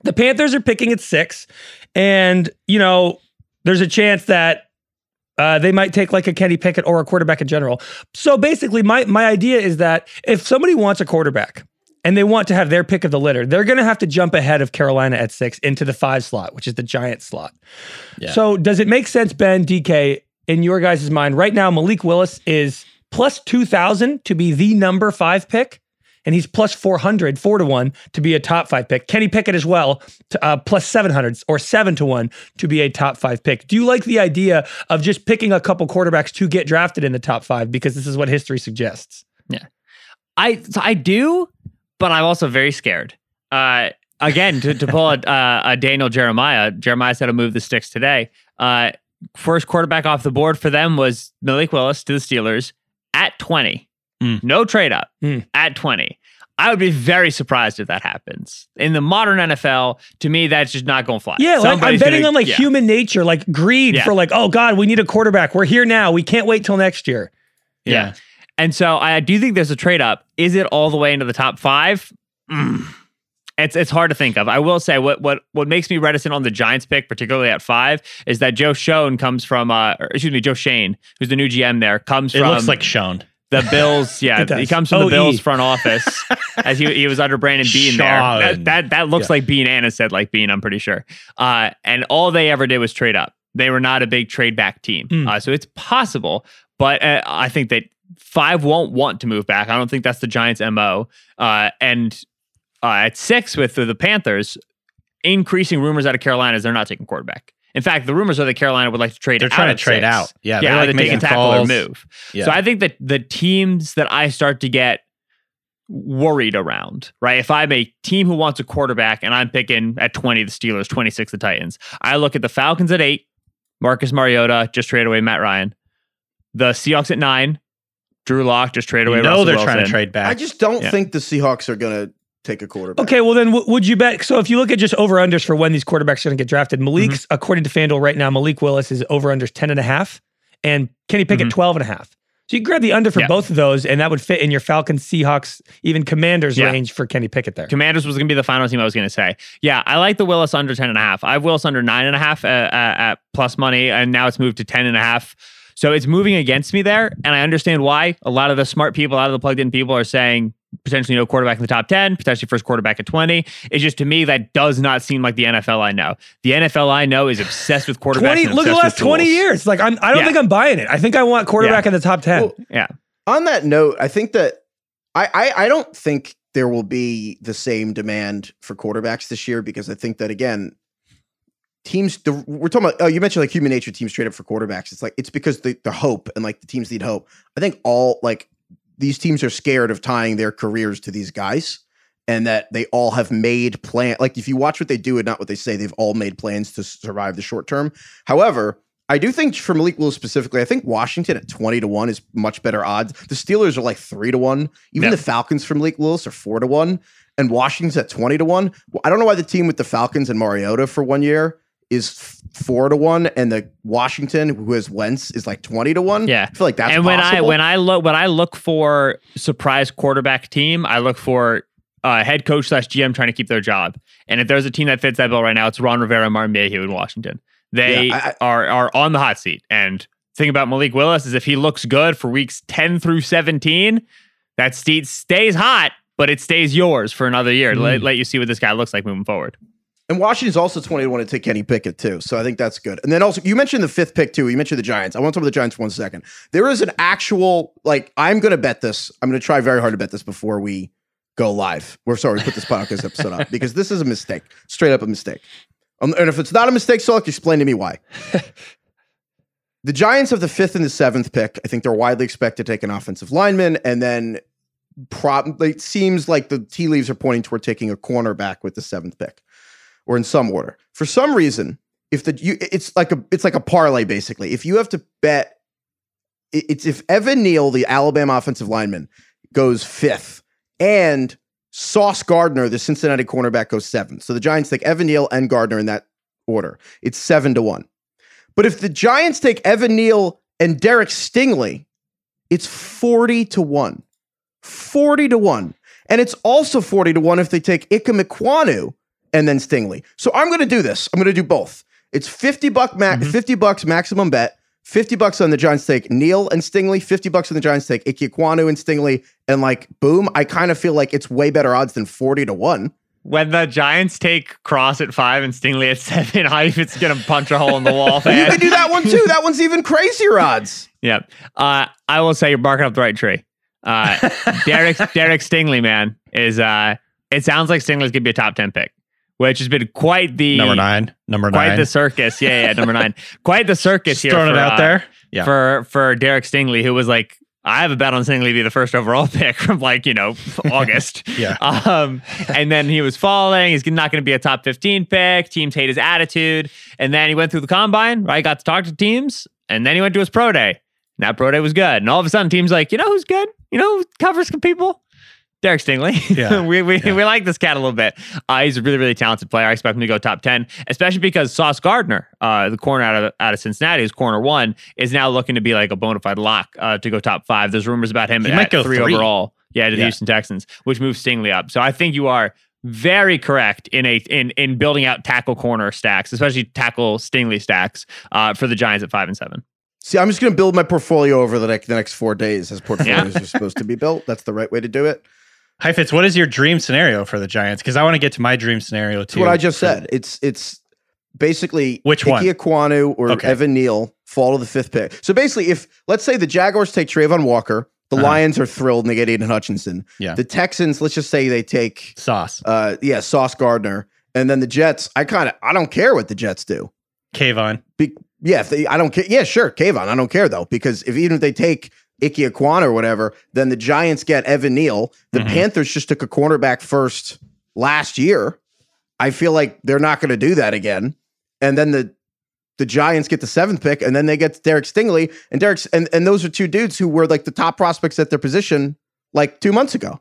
the Panthers are picking at six, and you know, there's a chance that uh, they might take like a Kenny Pickett or a quarterback in general. So basically, my my idea is that if somebody wants a quarterback and they want to have their pick of the litter, they're going to have to jump ahead of Carolina at six into the five slot, which is the giant slot. Yeah. So does it make sense, Ben DK, in your guys' mind right now? Malik Willis is plus two thousand to be the number five pick and he's plus 400, four to one to be a top five pick. Kenny Pickett as well, to, uh, plus 700 or seven to one to be a top five pick. Do you like the idea of just picking a couple quarterbacks to get drafted in the top five because this is what history suggests? Yeah. I so I do, but I'm also very scared. Uh, again, to, to pull a, uh, a Daniel Jeremiah, Jeremiah said to move the sticks today. Uh, first quarterback off the board for them was Malik Willis to the Steelers at 20. Mm. No trade up Mm. at 20. I would be very surprised if that happens. In the modern NFL, to me, that's just not going to fly. Yeah, like I'm betting gonna- on like yeah. human nature, like greed Yeah. for like, oh God, we need a quarterback. We're here now. We can't wait till next year. Yeah. And so I do think there's a trade up. Is it all the way into the top five? Mm. It's it's hard to think of. I will say what what what makes me reticent on the Giants pick, particularly at five, is that Joe Schoen comes from uh or, excuse me, Joe Shane, who's the new GM there, comes It from looks like shown. The Bills. Yeah, he comes from the Bills front office as he, he was under Brandon Beane there. That, that that looks Yeah. like Bean Anna said like Bean. I'm pretty sure. Uh, and all they ever did was trade up. They were not a big trade back team. Mm. Uh, so it's possible, but uh, I think that five won't want to move back. I don't think that's the Giants' mo. Uh, and uh, at six with the, the Panthers, increasing rumors out of Carolina is they're not taking quarterback. In fact, the rumors are that Carolina would like to trade. They're out trying to trade six. out. Yeah, yeah, they're, like, either take a making tackle calls. or move. Yeah. So I think that the teams that I start to get worried around, right? If I'm a team who wants a quarterback and I'm picking at 20 the Steelers, 26 the Titans, I look at the Falcons at eight, Marcus Mariota just traded away Matt Ryan. The Seahawks at nine, Drew Lock just traded away you know they're Wilson. trying to trade back. I just don't Yeah. think the Seahawks are going to take a quarterback. Okay, well then, w- would you bet? So if you look at just over unders for when these quarterbacks are going to get drafted, Malik's Mm-hmm. according to FanDuel right now, Malik Willis is over unders 10 and a half, and Kenny Pickett Mhm. 12 and a half. So you grab the under for Yeah. both of those, and that would fit in your Falcons, Seahawks, even Commanders Yeah. range for Kenny Pickett there. Commanders was going to be the final team I was going to say. Yeah, I like the Willis under 10 and a half. I have Willis under nine and a half at, at, at plus money, and now it's moved to 10 and a half. So it's moving against me there, and I understand why. A lot of the smart people, a lot of the plugged in people are saying potentially no quarterback in the top 10, potentially first quarterback at 20. It's just to me, that does not seem like the NFL I know. The NFL I know is obsessed with quarterbacks. 20, and look at the last 20 tools. years. Like I'm, I don't Yeah. think I'm buying it. I think I want quarterback in the top 10. Well, Yeah. on that note, I think that I, I I don't think there will be the same demand for quarterbacks this year because I think that again, teams the, we're talking about oh you mentioned like human nature teams trade up for quarterbacks. It's like it's because the the hope and like the teams need hope. I think all like these teams are scared of tying their careers to these guys. And that they all have made plan like if you watch what they do and not what they say, they've all made plans to survive the short term. However, I do think for Malik Willis specifically, I think Washington at 20 to 1 is much better odds. The Steelers are like 3 to 1. Even Yeah. the Falcons from Malik Willis are 4 to 1. And Washington's at 20 to 1. I don't know why the team with the Falcons and Mariota for one year is 4 to 1 and the Washington who has Wentz is like 20 to 1. Yeah. I feel like that's and when I when I look when I look for surprise quarterback team, I look for uh, head coach slash GM trying to keep their job. And if there's a team that fits that bill right now, it's Ron Rivera and Martin Mayhew in Washington. They Yeah, I- are are on the hot seat. And thing about Malik Willis is if he looks good for weeks 10 through 17, that seat stays hot. but it stays yours for another year. to Let, let you see what this guy looks like moving forward. And Washington's also 20 to 1 to take Kenny Pickett, too. So I think that's good. And then also, you mentioned the fifth pick, too. You mentioned the Giants. I want to talk about the Giants for one second. There is an actual, like, I'm going to bet this. I'm going to try very hard to bet this before we go live. We're sorry, we put this podcast episode up because this is a mistake. Straight up a mistake. Um, and if it's not a mistake, so explain to me why. the Giants have the fifth and the seventh pick. I think they're widely expected to take an offensive lineman. And then probably it seems like the tea leaves are pointing toward taking a cornerback with the seventh pick or in some order. For some reason, if the you it's like a it's like a parlay basically. If you have to bet it's if Evan Neal, the Alabama offensive lineman, goes fifth and Sauce Gardner, the Cincinnati cornerback, goes seventh. So the Giants take Evan Neal and Gardner in that order. It's seven to one. But if the Giants take Evan Neal and Derek Stingley, it's 40 to 1. 40 to 1. And it's also 40 to 1 if they take Ikem Ekwonu and then Stingley. So I'm going to do this. I'm going to do both. It's 50 buck ma- 50 bucks maximum bet. 50 bucks on the Giants take Neal and Stingley, 50 bucks on the Giants take Ickey Ekwonu and Stingley and like boom, I kind of feel like it's way better odds than 40 to 1. When the Giants take Cross at five and Stingley at seven, Heifetz gonna punch a hole in the wall. You can do that one too. That one's even crazier odds. Yep. Uh, I will say you're barking up the right tree. Uh, Derek Derek Stingley, man, is uh, it sounds like Stingley's gonna be a top ten pick, which has been quite the Number nine. Number quite nine. the circus. Yeah, yeah, number nine, quite the circus Just here. throwing it out uh, there. Yeah. for for Derek Stingley, who was like, I have a bet on Stingley to be the first overall pick from like you know August. Yeah. Um, and then he was falling. He's not going to be a top 15 pick. Teams hate his attitude. And then he went through the combine, right? Got to talk to teams. And then he went to his pro day. And that pro day was good. And all of a sudden, teams like, you know who's good? You know who covers some people? Derek Stingley. Yeah. we we, Yeah. we like this cat a little bit. Uh, he's a really, really talented player. I expect him to go top 10, especially because Sauce Gardner, uh, the corner out of out of Cincinnati, who's corner one, is now looking to be like a bona fide lock uh, to go top five. There's rumors about him He at might go three, three. overall. Yeah, to the Yeah. Houston Texans, which moves Stingley up. So I think you are very correct in a in in building out tackle corner stacks, especially tackle Stingley stacks uh, for the Giants at five and seven. See, I'm just going to build my portfolio over the next, the next four days as portfolios are supposed to be built. That's the right way to do it. Heifetz, what is your dream scenario for the Giants? Because I want to get to my dream scenario That's too. what I just said. It's it's basically Which one? Ickey Ekwonu or Okay. Evan Neal fall to the fifth pick. So basically, if let's say the Jaguars take Travon Walker, the Uh-huh. Lions are thrilled and they get Aidan Hutchinson. Yeah. The Texans, let's just say they take Sauce. uh yeah, Sauce Gardner. And then the Jets, I kind of I don't care what the Jets do. Kayvon. Be- yeah, if they, I don't care. Yeah, sure, Kayvon. I don't care though because if even if they take Ickey Ekwonu or whatever, then the Giants get Evan Neal. The Mhm. Panthers just took a cornerback first last year. I feel like they're not going to do that again. And then the the Giants get the seventh pick, and then they get Derek Stingley, and Derek's and and those are two dudes who were like the top prospects at their position like two months ago.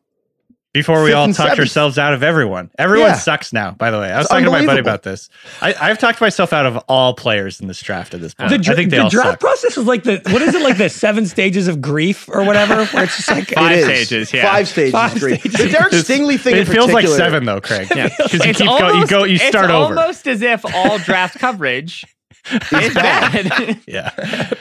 Before we all talked ourselves out of everyone. Everyone Yeah. sucks now, by the way. I was It's talking to my buddy about this. I, I've talked myself out of all players in this draft at this point. The, dra- I think they the all draft suck. process was like the what is it like the seven stages of grief or whatever? Where it's just like Five It is. stages, yeah. Five stages. Five great. stages. The Derek Stingley thing. It in feels like seven though, Craig. Yeah. Because you It's keep go, you go, you it's start over. almost as if all draft coverage is bad. Yeah,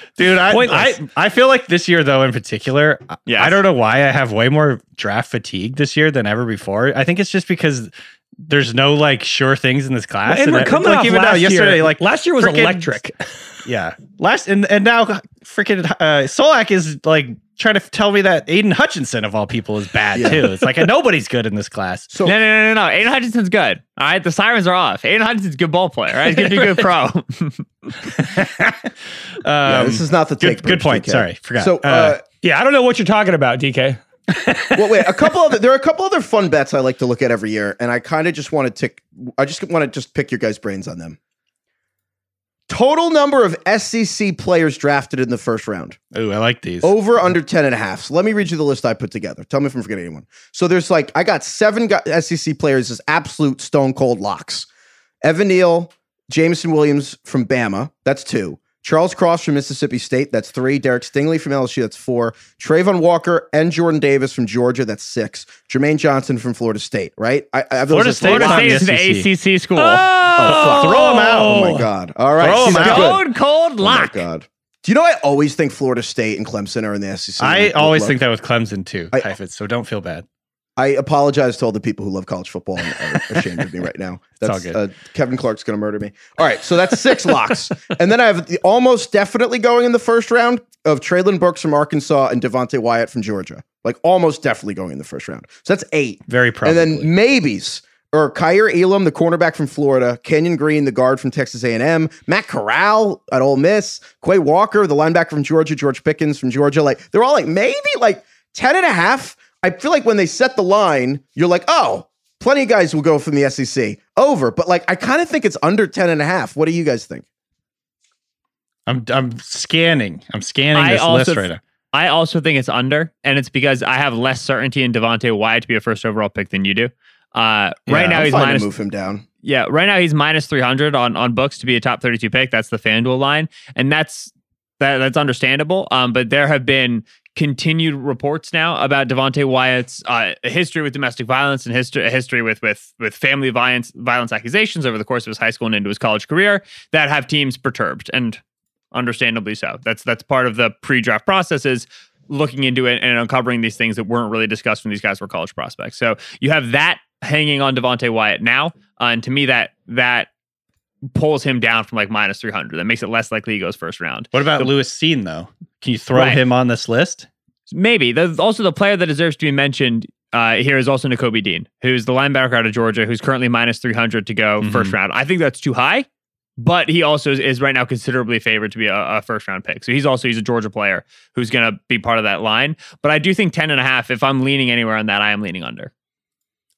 dude, I, I Pointless. I feel like this year though, in particular, Yes. I don't know why I have way more draft fatigue this year than ever before. I think it's just because there's no like sure things in this class, and we're I- coming like off even last now, yesterday, year. like last year was frickin- electric. yeah, last and and now freaking uh, Solak is like trying to tell me that Aidan Hutchinson of all people is bad Yeah. too. It's like nobody's good in this class. So No, no, no, no, no. Aidan Hutchinson's good. All right, the sirens are off. Aidan Hutchinson's a good ball player. All right, he's gonna be a good pro. yeah, Um, this is not the take. good Bruce, point. DK. Sorry, forgot. So, Uh, uh, Yeah, I don't know what you're talking about, DK. Well, wait. A couple other there are a couple other fun bets I like to look at every year, and I kind of just want to tick. I just want to just pick your guys' brains on them. Total number of SEC players drafted in the first round. Oh, I like these. Over under 10 and a half. So let me read you the list I put together. Tell me if I'm forgetting anyone. So there's like, I got seven SEC players as absolute stone cold locks. Evan Neal, Jameson Williams from Bama. That's two. Charles Cross from Mississippi State. That's three. Derek Stingley from LSU. That's four. Travon Walker and Jordan Davis from Georgia. That's six. Jermaine Johnson from Florida State, right? I, I have Florida State Florida State is oh! the an ACC school. fuck. Throw 'em out. Oh my God. All right. Throw See, 'em that's out. good. Stone cold Oh my. God. Do you know I always think Florida State and Clemson are in the SEC? I Look, always look. think that with Clemson too, I- Heifetz, so don't feel bad. I apologize to all the people who love college football and are ashamed of me right now. all That's good. Uh, Kevin Clark's going to murder me. All right, so that's six locks, and then I have the almost definitely going in the first round of Treylon Burks from Arkansas and Devonte Wyatt from Georgia. Like almost definitely going in the first round. So that's eight. Very probably. And then maybes or Kaiir Elam, the cornerback from Florida, Kenyon Green, the guard from Texas A&M, Matt Corral at Ole Miss, Quay Walker, the linebacker from Georgia, George Pickens from Georgia. Like they're all like maybe like 10 and a half. I feel like when they set the line, you're like, oh, plenty of guys will go from the SEC over. But like, I kind of think it's under 10 and a half. What do you guys think? I'm I'm scanning. I'm scanning I this also list right now. I also think it's under, and it's because I have less certainty in Devonte Wyatt to be a first overall pick than you do. Uh, Yeah, right now I'm he's fine to minus move him down. yeah, right now he's minus three hundred on on books to be a top thirty two pick. That's the FanDuel line, and that's that that's understandable. Um, but there have been continued reports now about Devonte Wyatt's uh, history with domestic violence and history history with with with family violence violence accusations over the course of his high school and into his college career that have teams perturbed and understandably so. That's that's part of the pre-draft process is looking into it and uncovering these things that weren't really discussed when these guys were college prospects. So you have that hanging on Devonte Wyatt now, uh, and to me that that pulls him down from like minus 300. That makes it less likely he goes first round. What about The- Lewis Cine though? Can you throw Right. him on this list? Maybe. Also, the player that deserves to be mentioned uh, here is also Nakobe Dean, who's the linebacker out of Georgia, who's currently minus 300 to go Mhm. first round. I think that's too high, but he also is, is right now considerably favored to be a, a first round pick. So he's also, he's a Georgia player who's going to be part of that line. But I do think 10 and a half, if I'm leaning anywhere on that, I am leaning under.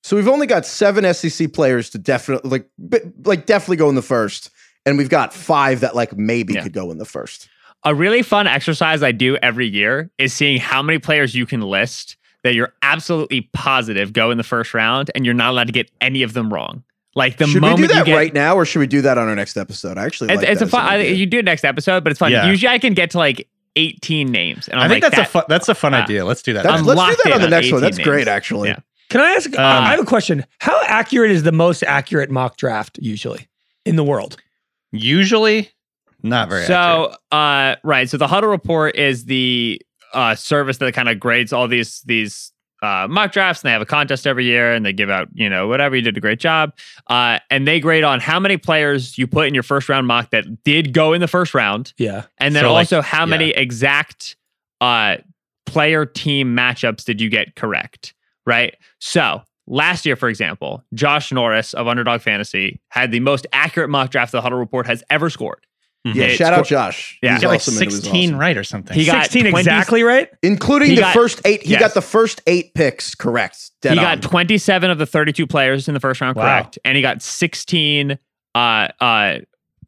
So we've only got seven SEC players to definitely like bi- like definitely go in the first, and we've got five that like maybe Yeah. could go in the first. A really fun exercise I do every year is seeing how many players you can list that you're absolutely positive go in the first round and you're not allowed to get any of them wrong. Like the should we moment do that you get, right now, or should we do that on our next episode? I actually It's, like it's that a fun. I, you do it next episode, but it's fun. Yeah. Usually, I can get to like 18 names, and I'm i think like, that's that- a fun, that's a fun Yeah. idea. Let's do that. Let's do that on the on next one. 18 That's great, actually. Yeah. Can I ask? Um, I have a question. How accurate is the most accurate mock draft usually in the world? Usually, not very. accurate. So, uh, right. So the Huddle Report is the uh, service that kind of grades all these these uh, mock drafts, and they have a contest every year, and they give out you know whatever you did a great job, uh, and they grade on how many players you put in your first round mock that did go in the first round, Yeah. and then So, like, also how yeah. many exact uh, player team matchups did you get correct, right? So last year, for example, Josh Norris of Underdog Fantasy had the most accurate mock draft the Huddle Report has ever scored. Yeah, It shout out sco- Josh. Yeah. He's You get like awesome and it was 16 awesome. right or something. He got 16 20 exactly right? including the got- first eight. He yes. got the first eight picks correct. Dead he on. got 27 of the 32 players in the first round Wow. correct, and he got 16 uh, uh,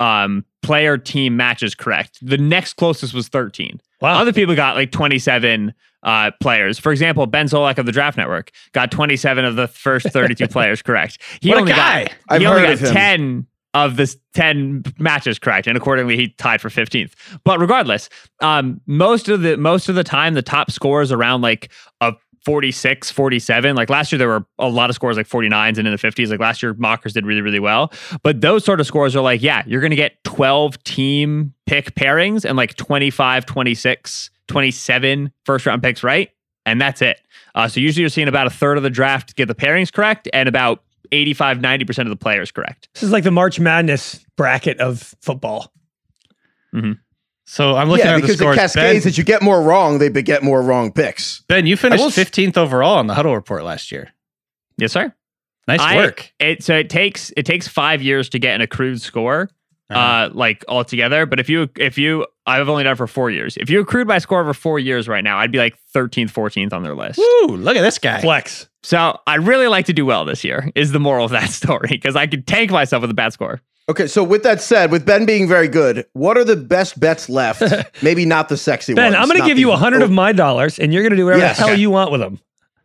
um, player team matches correct. The next closest was 13. Wow. Other people got like 27 uh, players. For example, Ben Solak of the Draft Network got 27 of the first 32 players correct. He What a only guy. got I've he only got of 10 of the 10 matches correct and accordingly he tied for 15th. But regardless, um most of the most of the time the top scores around like a 46, 47. Like last year, there were a lot of scores like 49s and in the 50s. Like last year, Mockers did really, really well. But those sort of scores are like, yeah, you're going to get 12 team pick pairings and like 25, 26, 27 first round picks, right? And that's it. Uh, so usually you're seeing about a third of the draft get the pairings correct and about 85, 90% of the players correct. This is like the March Madness bracket of football. So I'm looking yeah, at the because scores. it cascades. Ben, As you get more wrong, they beget more wrong picks. ben, you finished I will s- 15th overall on the Huddle Report last year. Yes, sir. Nice I- work. It so it takes it takes five years to get an accrued score, Uh-huh. uh, like altogether. But if you if you I've only done it for four years. If you accrued my score over four years right now, I'd be like 13th, 14th on their list. Woo! Look at this guy. Flex. So I'd really like to do well this year. Is the moral of that story because I could tank myself with a bad score. Okay, so with that said, with Ben being very good, what are the best bets left? Maybe not the sexy Ben, ones. Ben, I'm going to give you a hundred of oh, my dollars, and you're going to do whatever Yes. the hell you want with them.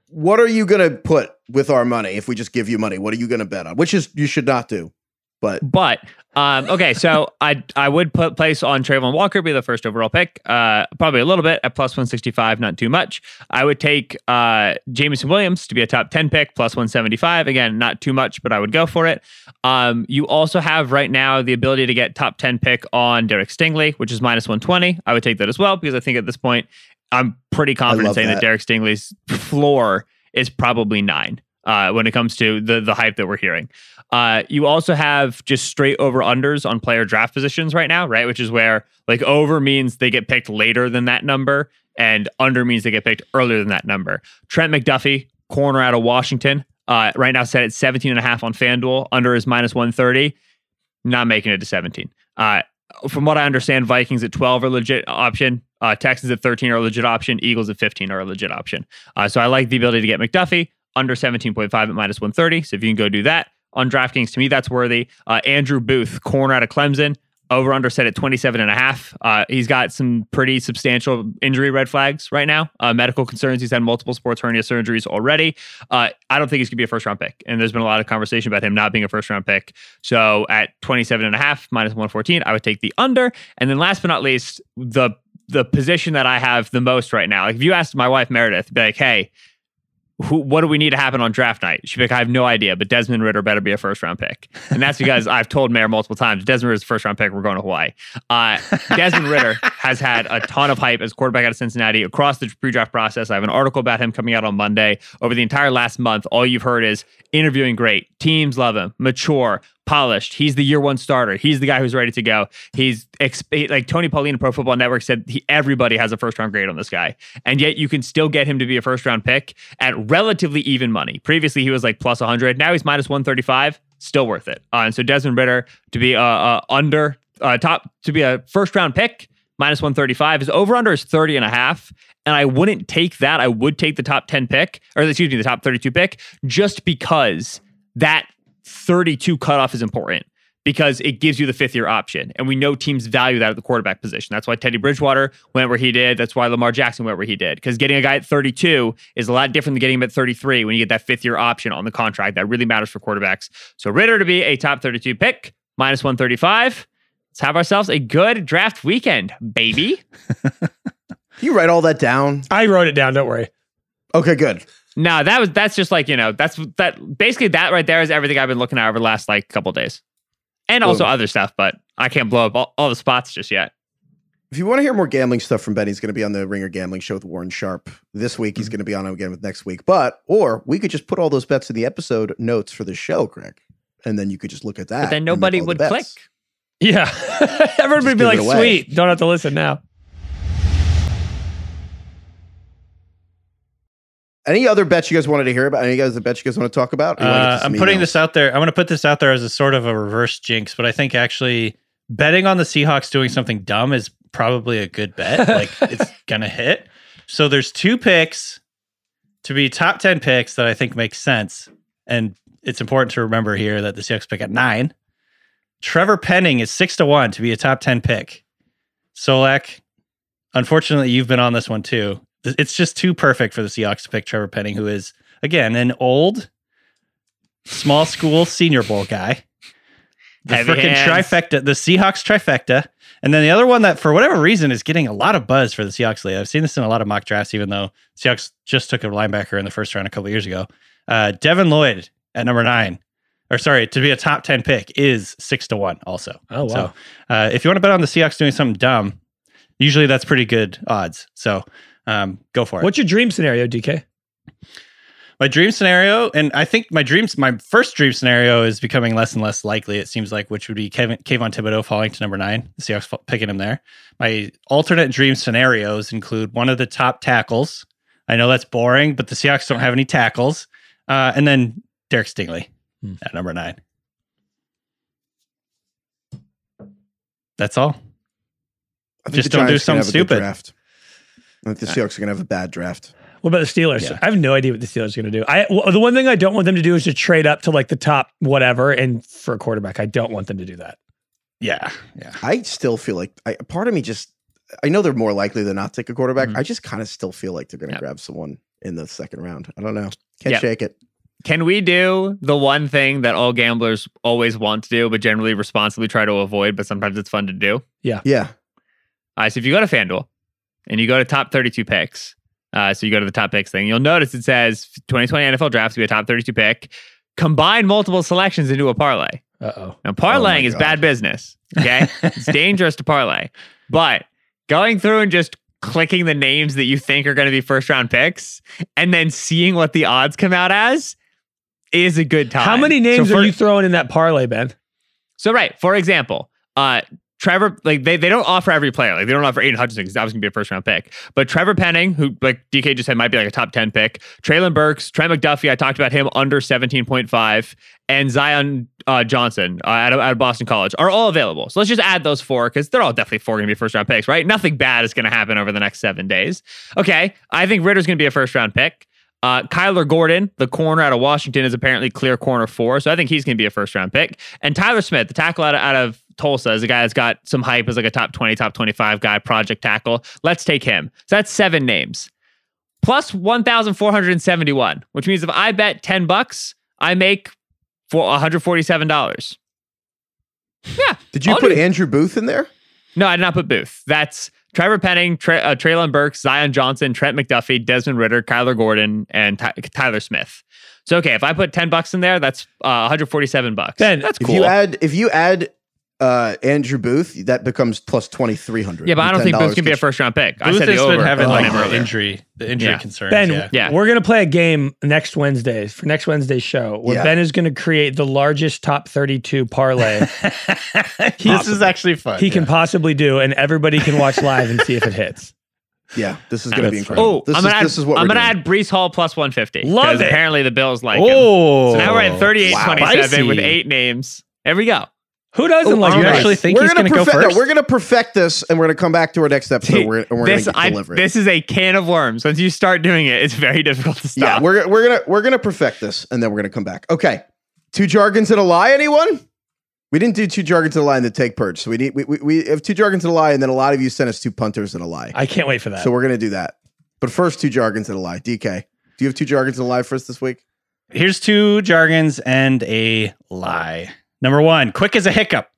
What are you going to put with our money if we just give you money? What are you going to bet on? Which is you should not do. But But um, okay, so I I would put place on Travon Walker be the first overall pick. Uh, probably a little bit at plus one sixty five, not too much. I would take uh Jameson Williams to be a top ten pick, plus one seventy five. Again, not too much, but I would go for it. Um, you also have right now the ability to get top ten pick on Derek Stingley, which is minus one twenty. I would take that as well because I think at this point I'm pretty confident saying that. that. Derek Stingley's floor is probably nine uh, when it comes to the the hype that we're hearing. Uh, you also have just straight over unders on player draft positions right now, right? Which is where like over means they get picked later than that number, and under means they get picked earlier than that number. Trent McDuffie, corner out of Washington, uh, right now set at 17 and a half on FanDuel. Under is minus 130. Not making it to 17. Uh, from what I understand, Vikings at 12 are legit option. Uh, Texans at 13 are a legit option. Eagles at 15 are a legit option. Uh, so I like the ability to get McDuffie under 17.5 at minus 130. So if you can go do that on DraftKings, to me, that's worthy. Uh, Andrew Booth, corner out of Clemson, over under set at 27 and a half. Uh, he's got some pretty substantial injury red flags right now, uh, medical concerns. He's had multiple sports hernia surgeries already. Uh, I don't think he's going to be a first round pick. And there's been a lot of conversation about him not being a first round pick. So at 27 and a half, minus 114, I would take the under. And then last but not least, the the position that I have the most right now. Like if you asked my wife Meredith, be like, hey, who, what do we need to happen on draft night? She'd be like, I have no idea, but Desmond Ridder better be a first round pick. And that's because I've told Mayor multiple times, Desmond is Ridder's first round pick, we're going to Hawaii. Uh, Desmond Ridder has had a ton of hype as quarterback out of Cincinnati across the pre draft process. I have an article about him coming out on Monday. Over the entire last month, all you've heard is interviewing great. Teams love him, mature, polished. He's the year one starter. He's the guy who's ready to go. He's exp- like Tony Pauline, Pro Football Network said he, everybody has a first round grade on this guy, and yet you can still get him to be a first round pick at relatively even money. Previously, he was like plus 100. Now he's minus 135. Still worth it. Uh, and so Desmond Ridder to be uh, uh, under uh, top to be a first round pick minus 135 is over under is 30 and a half and i wouldn't take that i would take the top 10 pick or excuse me the top 32 pick just because that 32 cutoff is important because it gives you the fifth year option. And we know teams value that at the quarterback position. That's why Teddy Bridgewater went where he did. That's why Lamar Jackson went where he did. Because getting a guy at 32 is a lot different than getting him at 33 when you get that fifth year option on the contract. That really matters for quarterbacks. So Ridder to be a top 32 pick, minus 135. Let's have ourselves a good draft weekend, baby. You write all that down. I wrote it down. Don't worry. Okay, good. No, that was that's just like, you know, that's that basically that right there is everything I've been looking at over the last like couple days. And also Boom. other stuff, but I can't blow up all, all the spots just yet. If you want to hear more gambling stuff from Ben, he's going to be on the Ringer Gambling Show with Warren Sharp this week. He's mm-hmm. going to be on again with next week. But or we could just put all those bets in the episode notes for the show, Craig, and then you could just look at that. But then nobody all the would click. Yeah. Everyone would be like, sweet. Don't have to listen now. Any other bets you guys wanted to hear about? Any guys the bets you guys want to talk about? Or you wanna get Uh, to I'm putting this out there. I'm going to put this out there as a sort of a reverse jinx, but I think actually betting on the Seahawks doing something dumb is probably a good bet. like it's going to hit. So there's two picks to be top 10 picks that I think make sense. And it's important to remember here that the Seahawks pick at nine. Trevor Penning is six to one to be a top 10 pick. Solak, unfortunately, you've been on this one too. It's just too perfect for the Seahawks to pick Trevor Penning, who is, again, an old small school senior bowl guy. The freaking trifecta, the Seahawks trifecta. And then the other one that, for whatever reason, is getting a lot of buzz for the Seahawks lately. I've seen this in a lot of mock drafts, even though Seahawks just took a linebacker in the first round a couple years ago. Uh, Devin Lloyd at number nine, or sorry, to be a top 10 pick is six to one also. Oh, wow. So uh, if you want to bet on the Seahawks doing something dumb, usually that's pretty good odds. So um, go for it. What's your dream scenario, DK? My dream scenario, and I think my dreams, my first dream scenario is becoming less and less likely. It seems like, which would be Kevin Kayvon Thibodeaux falling to number nine. The Seahawks fa- picking him there. My alternate dream scenarios include one of the top tackles. I know that's boring, but the Seahawks don't have any tackles. Uh, and then Derek Stingley Hmm. at number nine. That's all. I think Just don't do Giants are gonna something have a stupid. Draft. I think the Seahawks are going to have a bad draft. What about the Steelers? Yeah. I have no idea what the Steelers are going to do. I well, the one thing I don't want them to do is to trade up to like the top whatever and for a quarterback. I don't want them to do that. Yeah. Yeah. I still feel like I, part of me just I know they're more likely than not to take a quarterback. Mhm. I just kind of still feel like they're going to Yeah. grab someone in the second round. I don't know. Can't Yeah. shake it. Can we do the one thing that all gamblers always want to do, but generally responsibly try to avoid, but sometimes it's fun to do? Yeah. Yeah. All right, so if you go to FanDuel and you go to top 32 picks, uh, so you go to the top picks thing, you'll notice it says 2020 NFL draft to be a top 32 pick. Combine multiple selections into a parlay. Uh oh. Now, parlaying is bad business. Okay. it's dangerous to parlay. But going through and just clicking the names that you think are going to be first round picks and then seeing what the odds come out as is a good time. How many names So are you throwing in that parlay, Ben? So right, for example, uh Trevor, like they, they don't offer every player. Like they don't offer Aidan Hutchinson because that was gonna be a first round pick. But Trevor Penning, who like DK just said might be like a top 10 pick, Treylon Burks, Trey McDuffie, I talked about him under 17.5, and Zion uh, Johnson uh, out, of, out of Boston College are all available. So let's just add those four because they're all definitely four gonna be first round picks, right? Nothing bad is gonna happen over the next seven days. Okay. I think Ridder's gonna be a first round pick. Uh, Kyler Gordon, the corner out of Washington, is apparently clear corner four. So I think he's going to be a first round pick. And Tyler Smith, the tackle out of, out of Tulsa, is a guy that's got some hype as like a top 20, top 25 guy, project tackle. Let's take him. So that's seven names. Plus 1,471, which means if I bet 10 bucks, I make for $147. Yeah. Did you I'll put do- Andrew Booth in there? No, I did not put Booth. That's Trevor Penning, Tre- uh, Treylon Burks, Zion Johnson, Trent McDuffie, Desmond Ridder, Kyler Gordon, and Ty- Tyler Smith. So okay, if I put ten bucks in there, that's uh, 147 bucks. Ben, that's cool. If you add if you add uh, Andrew Booth, that becomes plus twenty three hundred. yeah, but I don't think Booth gonna be a first round pick. I Booth said has the been over having on like the earlier. injury, the injury Yeah. concerns. Ben, yeah. Yeah. we're gonna play a game next Wednesday for next Wednesday's show where Yeah. Ben is gonna create the largest top 32 parlay this is actually fun. he can possibly do, and everybody can watch live and see if it hits. Yeah, this is going to be incredible. Oh, this I'm is gonna add, this is what I'm gonna add Breece Hall plus 150. Love 'cause it. Apparently the Bills like him. Oh, So now we're at 38 Wow. 27 with eight names. There we go. Who doesn't Oh, like do you Breece? actually think we're he's gonna gonna go perfect, no, we're going to perfect this, and we're going to come back to our next episode. We're, we're going this, to I, deliver it. this is a can of worms. Once you start doing it, it's very difficult to stop. yeah, we're we're gonna we're gonna perfect this, and then we're gonna come back. Okay, two jargons and a lie. Anyone? We didn't do two jargons and a lie in the take purge, so we need we, we, we have two jargons and a lie, and then a lot of you sent us two punters and a lie. I can't wait for that. So we're gonna do that. But first, two jargons and a lie. DK, do you have two jargons and a lie for us this week? Here's two jargons and a lie. Number one, quick as a hiccup.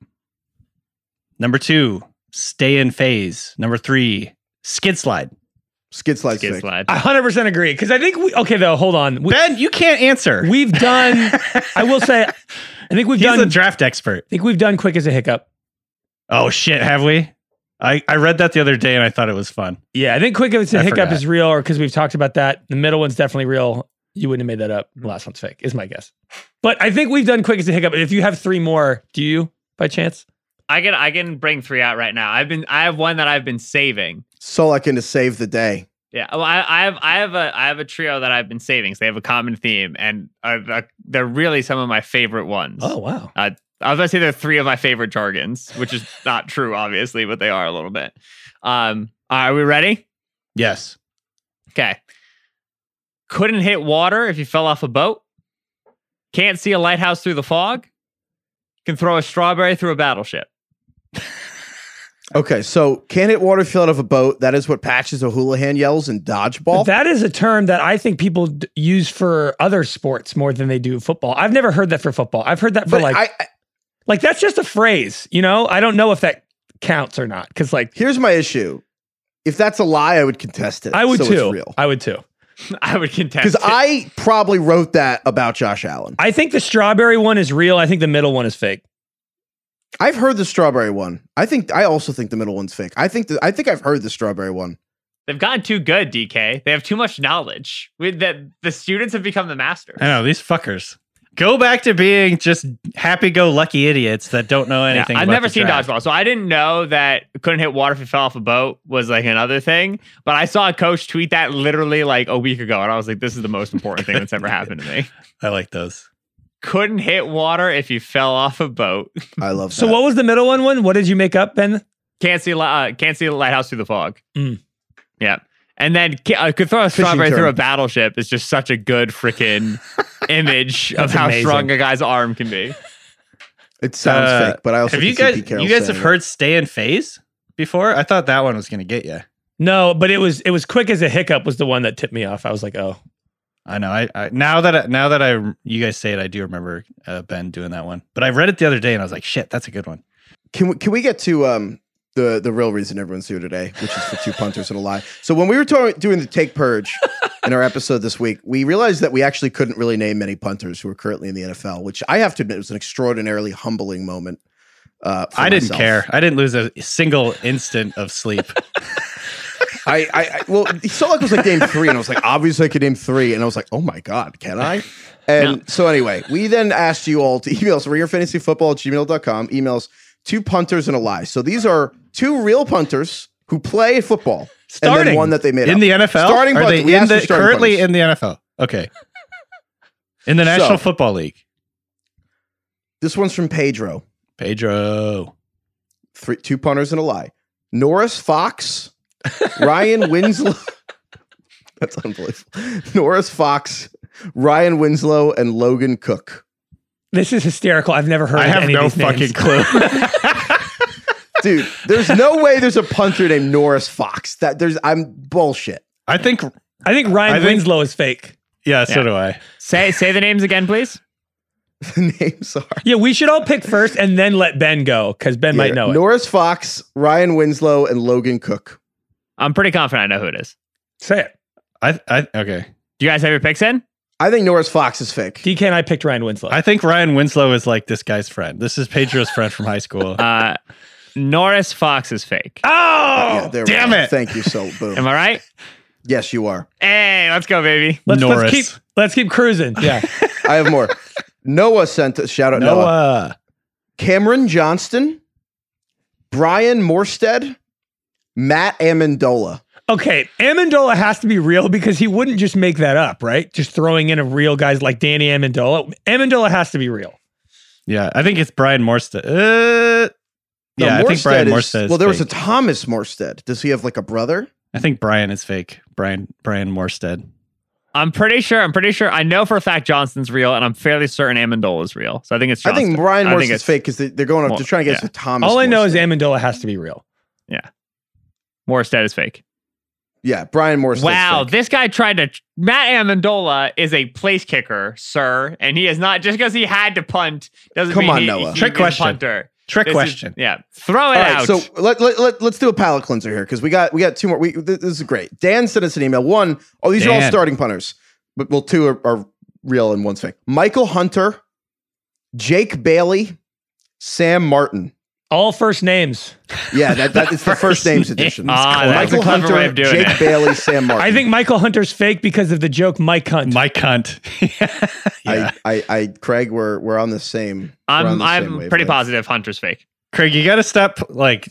Number two, stay in phase. Number three, skid slide. Skid slide. Skid slide. I 100% agree because I think we, okay, though, hold on. We, Ben, you can't answer. we've done, I will say, I think we've He's done, a draft expert. I think we've done quick as a hiccup. Oh shit, have we? I, I read that the other day and I thought it was fun. Yeah, I think quick as a I hiccup forgot. is real or because we've talked about that. The middle one's definitely real. You wouldn't have made that up. The last one's fake, is my guess. But I think we've done quick as a hiccup. If you have three more, do you by chance? I can I can bring three out right now. I've been I have one that I've been saving. Solikin to save the day. Yeah, well, I, I have I have a I have a trio that I've been saving. So they have a common theme, and uh, uh, they're really some of my favorite ones. Oh, wow. Uh, I was gonna say they're three of my favorite jargons, which is not true, obviously, but they are a little bit. Um, are we ready? Yes. Okay. Couldn't hit water if you fell off a boat. Can't see a lighthouse through the fog. Can throw a strawberry through a battleship. Okay, so can't hit water fill out of a boat. That is what Patches O'Houlihan yells in dodgeball. That is a term that I think people d- use for other sports more than they do football. I've never heard that for football. I've heard that for but like, I, I, like that's just a phrase, you know? I don't know if that counts or not. Cause like, here's my issue. If that's a lie, I would contest it. I would so it's too. real. I would too. I would contest Because. I probably wrote that about Josh Allen. I think the strawberry one is real. I think the middle one is fake. I've heard the strawberry one. I think I also think the middle one's fake. I think the, I think I've heard the strawberry one. They've gotten too good, DK. They have too much knowledge. With that, the students have become the masters. I know these fuckers. Go back to being just happy-go-lucky idiots that don't know Yeah, anything. I've about never the seen draft. dodgeball, so I didn't know that couldn't hit water if you fell off a boat was like another thing. But I saw a coach tweet that literally like a week ago, and I was like, "This is the most important thing that's ever happened to me." I like those. Couldn't hit water if you fell off a boat. I love So what was the middle one? One? What did you make up, Ben? Can't see li- uh, can't see the lighthouse through the fog. Mm. Yeah, and then ca- uh, could throw a Fishing strawberry through a battleship is just such a good freaking image of how amazing. strong a guy's arm can be. It sounds Uh, fake, but I also have you can see guys you guys have saying it. heard stay in phase before? I thought that one was going to get you. No, but it was it was quick as a hiccup was the one that tipped me off. I was like, oh, I know. I, I now that I, now that I you guys say it, I do remember uh, Ben doing that one. But I read it the other day and I was like, shit, that's a good one. Can we can we get to um the the real reason everyone's here today, which is for two punters and a lie. So when we were to- doing the take purge in our episode this week, we realized that we actually couldn't really name many punters who are currently in the NFL, which I have to admit was an extraordinarily humbling moment. Uh, I didn't myself. care. I didn't lose a single instant of sleep. I, I, I well, Solak was like name three, and I was like, obviously I could name three, and I was like, oh my god, can I? And so anyway, we then asked you all to email us ringerfantasyfootball at gmail.com, emails two punters and a lie. So these are two real punters who play football. And Starting. then one that they made in up. the NFL? Starting Are punter. they in the, starting currently punters. in the NFL? Okay. In the National So- Football League. This one's from Pedro. Pedro. Three, two punters and a lie. Norris Fox, Ryan Winslow. That's unbelievable. Norris Fox, Ryan Winslow, and Logan Cook. This is hysterical. I've never heard I of have any no of these names. fucking clue. Dude, there's no way there's a punter named Norris Fox. That there's I'm bullshit. I think, I think Ryan I think- Winslow is fake. yeah, so Yeah. do I. Say say the names again, please. The names are Yeah, we should all pick first and then let Ben go because Ben might know it. Norris Fox, Ryan Winslow, and Logan Cook. I'm pretty confident I know who it is. Say it. I, I, okay. Do you guys have your picks in? I think Norris Fox is fake. DK and I picked Ryan Winslow. I think Ryan Winslow is like this guy's friend. This is Pedro's friend from high school. Uh, Norris Fox is fake. oh, Yeah, there damn it. Thank you so boom. Am I right? yes, you are. Hey, let's go, baby. let's, Norris. let's keep let's keep cruising. Yeah. I have more. Noah sent a shout out Noah. Noah. Cameron Johnston, Brian Morstead, Matt Amendola. okay, Amendola has to be real because he wouldn't just make that up, right? Just throwing in a real guys like Danny Amendola. Amendola has to be real. Yeah, I think it's Brian Morstead. Uh, No, yeah, I think Brian is- Morstead. Is Well, there was a. Thomas Morstead. Does he have like a brother? I think Brian is fake. Brian Brian Morstead. I'm pretty sure. I'm pretty sure. I know for a fact Johnson's real, and I'm fairly certain Amendola is real. So I think it's. I think Brian I think Morstead's fake because they, they're going up. Well, they're trying to get yeah. to Thomas. All I know is Morstead. Amendola has to be real. Yeah, Morstead is fake. Yeah, Brian Morstead. wow, this guy tried to. Matt Amendola is a place kicker, sir, and he is not just because he had to punt doesn't Come mean on, he, Noah. he's Trick a question. punter. Trick This is- question. yeah, throw it All out. right, so let, let, let, us do a palate cleanser here because we got we got two more. We, this, is great. Dan sent us an email. One, oh, these are all starting punters, but well, two are, are real and one's fake. Michael Hunter, Jake Bailey, Sam Martin. All first names. Yeah, that, that it's the first names edition. Ah, that's a Michael clever Hunter, way of doing Jake it. Bailey, Sam Martin. I think Michael Hunter's fake because of the joke Mike Hunt. Mike Hunt. yeah. I, I, I, Craig, we're we're on the same. we're on I'm the same I'm pretty wavelength. positive Hunter's fake. Craig, you got to stop like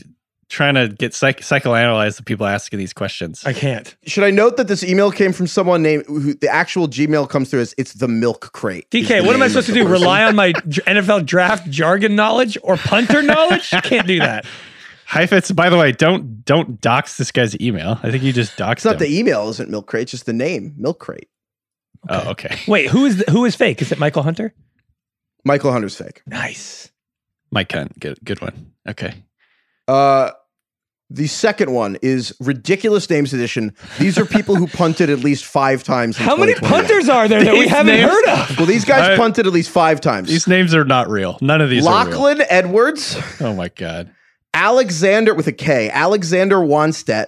trying to get psych- psychoanalyze the people asking these questions. I can't. Should I note that this email came from someone named who the actual Gmail comes through as it's the milk crate. DK, what am I supposed to do? person. Rely on my NFL draft jargon knowledge or punter knowledge? I can't do that. Heifetz, by the way, don't don't dox this guy's email. I think you just doxed It's not him. the email, isn't milk crate, it's just the name, milk crate. oh, okay. Wait, who is the, who is fake? Is it Michael Hunter? Michael Hunter's fake. Nice. Mike Hunt, good good one. Okay. Uh the second one is ridiculous names edition. These are people who punted at least five times. in How many punters are there that we haven't names- heard of? Well, these guys I- punted at least five times. These names are not real. None of these are real. Lachlan Edwards, Oh my god. Alexander with a K, Alexander Wanstedt,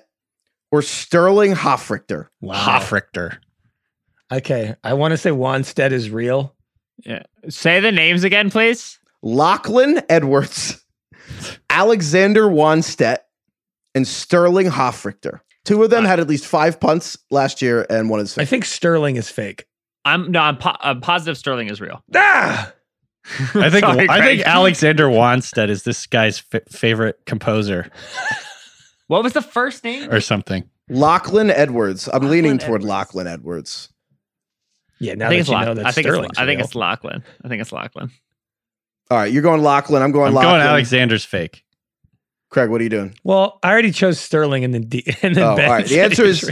or Sterling Hofrichter. Hofrichter. Okay, I want to say Wanstead is real. Yeah. Say the names again, please. Lachlan Edwards, Alexander Wanstedt, and Sterling Hofrichter. Two of them had at least five punts last year, and one is I think Sterling is fake. I'm no. I'm, po- I'm positive Sterling is real. Ah! I think Sorry, I think Alexander Wanstead is this guy's f- favorite composer What was the first name? or something. Lachlan Edwards. I'm Lachlan leaning toward Edwards. Lachlan Edwards. Yeah, now I think that it's you Lock- know that I think Sterling's it's I think real. it's Lachlan. I think it's Lachlan. All right, you're going Lachlan. I'm going I'm Lachlan. going Alexander's fake. Craig, what are you doing? Well, I already chose Sterling and then D- and then Oh, Ben. all right. The answer he is-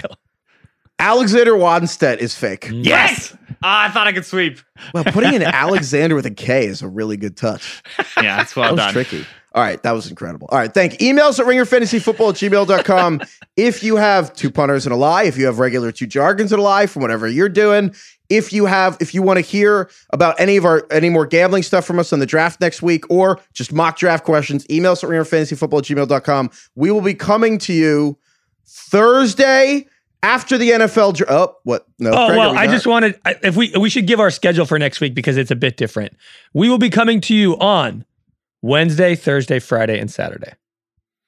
Alexander Wanstedt is fake. Yes. Ah, I thought I could sweep. Well, putting in Alexander with a K is a really good touch. Yeah, that's well that was done. tricky. All right, that was incredible. All right, thank Emails at ringerfantasyfootball at gmail.com. if you have two punters and a lie, if you have regular two jargons and a lie from whatever you're doing, if you have, if you want to hear about any of our any more gambling stuff from us on the draft next week or just mock draft questions, emails at ringerfantasyfootball at gmail.com. We will be coming to you Thursday after the NFL. Dra- oh, what? No. Oh Craig, well, we I just wanted if we we should give our schedule for next week because it's a bit different. We will be coming to you on Wednesday, Thursday, Friday, and Saturday.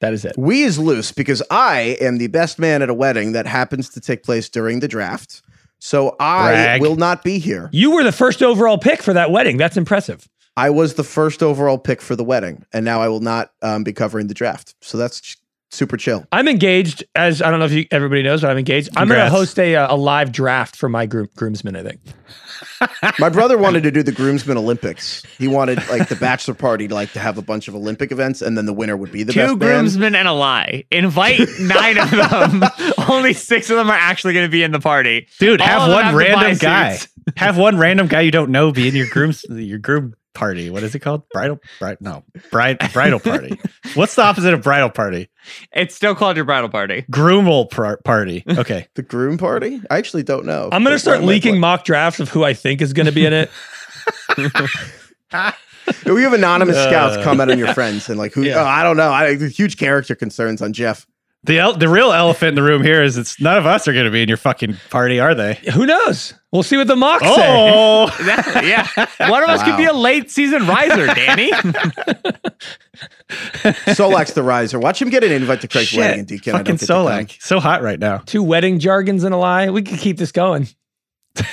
That is it. We is loose because I am the best man at a wedding that happens to take place during the draft. So I Brag. will not be here. You were the first overall pick for that wedding. That's impressive. I was the first overall pick for the wedding, and now I will not um, be covering the draft. So that's super chill. I'm engaged, as I don't know if you, everybody knows, but I'm engaged. I'm going to host a, uh, a live draft for my groom, groomsmen, I think. My brother wanted to do the groomsmen Olympics. He wanted like the bachelor party to like to have a bunch of Olympic events, and then the winner would be the Two best man. groomsmen and a lie. Invite nine of them. Only six of them are actually going to be in the party. Dude, All have one have random guy. have one random guy you don't know be in your groom's your groom party. What is it called? Bridal bride no. Bride bridal party. What's the opposite of bridal party? It's still called your bridal party. Groomal par- party. Okay. The groom party? I actually don't know. I'm going to start leaking work. mock drafts of who I think is going to be in it. We have anonymous Uh, scouts comment on your friends and like who? Yeah. Oh, I don't know. I huge character concerns on Jeff. The el- the real elephant in the room here is it's none of us are going to be in your fucking party, are they? who knows? We'll see what the mocks say. Oh, That- yeah. One of us could be a late season riser, Danny. Solak's the riser. Watch him get an invite to Craig's wedding and shit! DK. I Fucking don't get to come. Solak, so hot right now. Two wedding jargons and a lie. We could keep this going.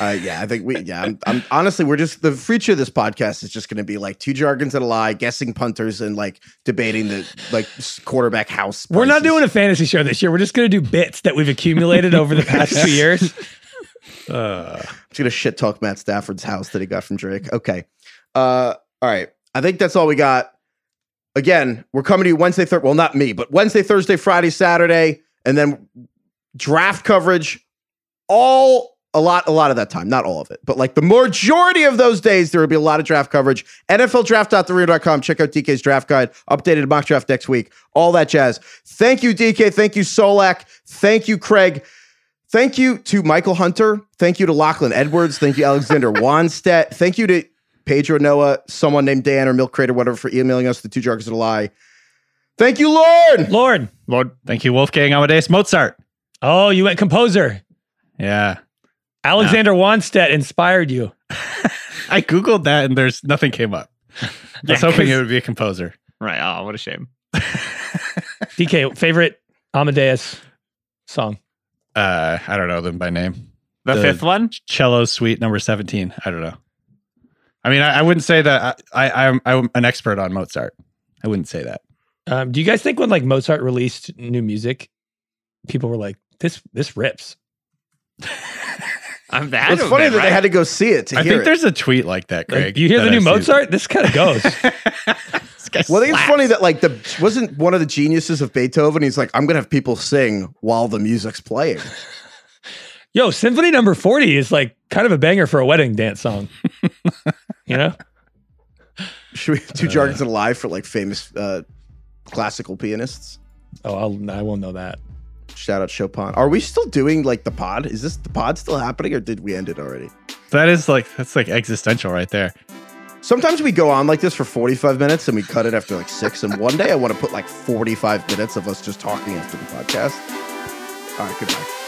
Uh, yeah, I think we. Yeah, I'm, I'm honestly, we're just the future of this podcast is just going to be like two jargons and a lie, guessing punters and like debating the like quarterback house. We're not doing a fantasy show this year. We're just going to do bits that we've accumulated over the past two years. Uh, I'm just gonna shit talk Matt Stafford's house that he got from Drake. Okay. Uh, all right. I think that's all we got. Again, we're coming to you Wednesday, Thursday. Well, not me, but Wednesday, Thursday, Friday, Saturday, and then draft coverage. All a lot, a lot of that time, not all of it, but like the majority of those days, there will be a lot of draft coverage. NFLDraft.theringer.com. Check out DK's draft guide, updated mock draft next week, all that jazz. Thank you, DK. Thank you, Solak. Thank you, Craig. Thank you to Michael Hunter. Thank you to Lachlan Edwards. Thank you, Alexander Wanstedt. Thank you to Pedro Noah, someone named Dan or Milk Crate or whatever for emailing us the two jargons and a lie. Thank you, Lord. Lord. Lord, thank you, Wolfgang Amadeus Mozart. Oh, you went composer. Yeah, Alexander Wanstedt inspired you. I googled that and there's nothing came up. I Yeah, was hoping 'cause- it would be a composer. right. Oh, what a shame. DK, favorite Amadeus song? Uh, I don't know them by name. The, The- fifth one? Cello Suite Number Seventeen. I don't know. I mean, I, I wouldn't say that I, I, I'm I'm an expert on Mozart. I wouldn't say that. Um, do you guys think when like Mozart released new music, people were like, "This this rips"? I'm that. It's funny that they had to go see it to hear. I hear think it. there's a tweet like that, Like, Craig. you hear the new I've seen. Mozart? This kind of goes. Well, I think it's funny that like the wasn't one of the geniuses of Beethoven. He's like, I'm gonna have people sing while the music's playing. Yo, Symphony Number Forty is like kind of a banger for a wedding dance song. you know? Should we two jargons Alive for like famous uh, classical pianists? Oh, I'll, I won't know that. Shout out Chopin. Are we still doing like the pod? Is this the pod still happening, or did we end it already? That is like that's like existential right there. Sometimes we go on like this for 45 minutes and we cut it after like six. And one day I want to put like 45 minutes of us just talking after the podcast. All right, goodbye.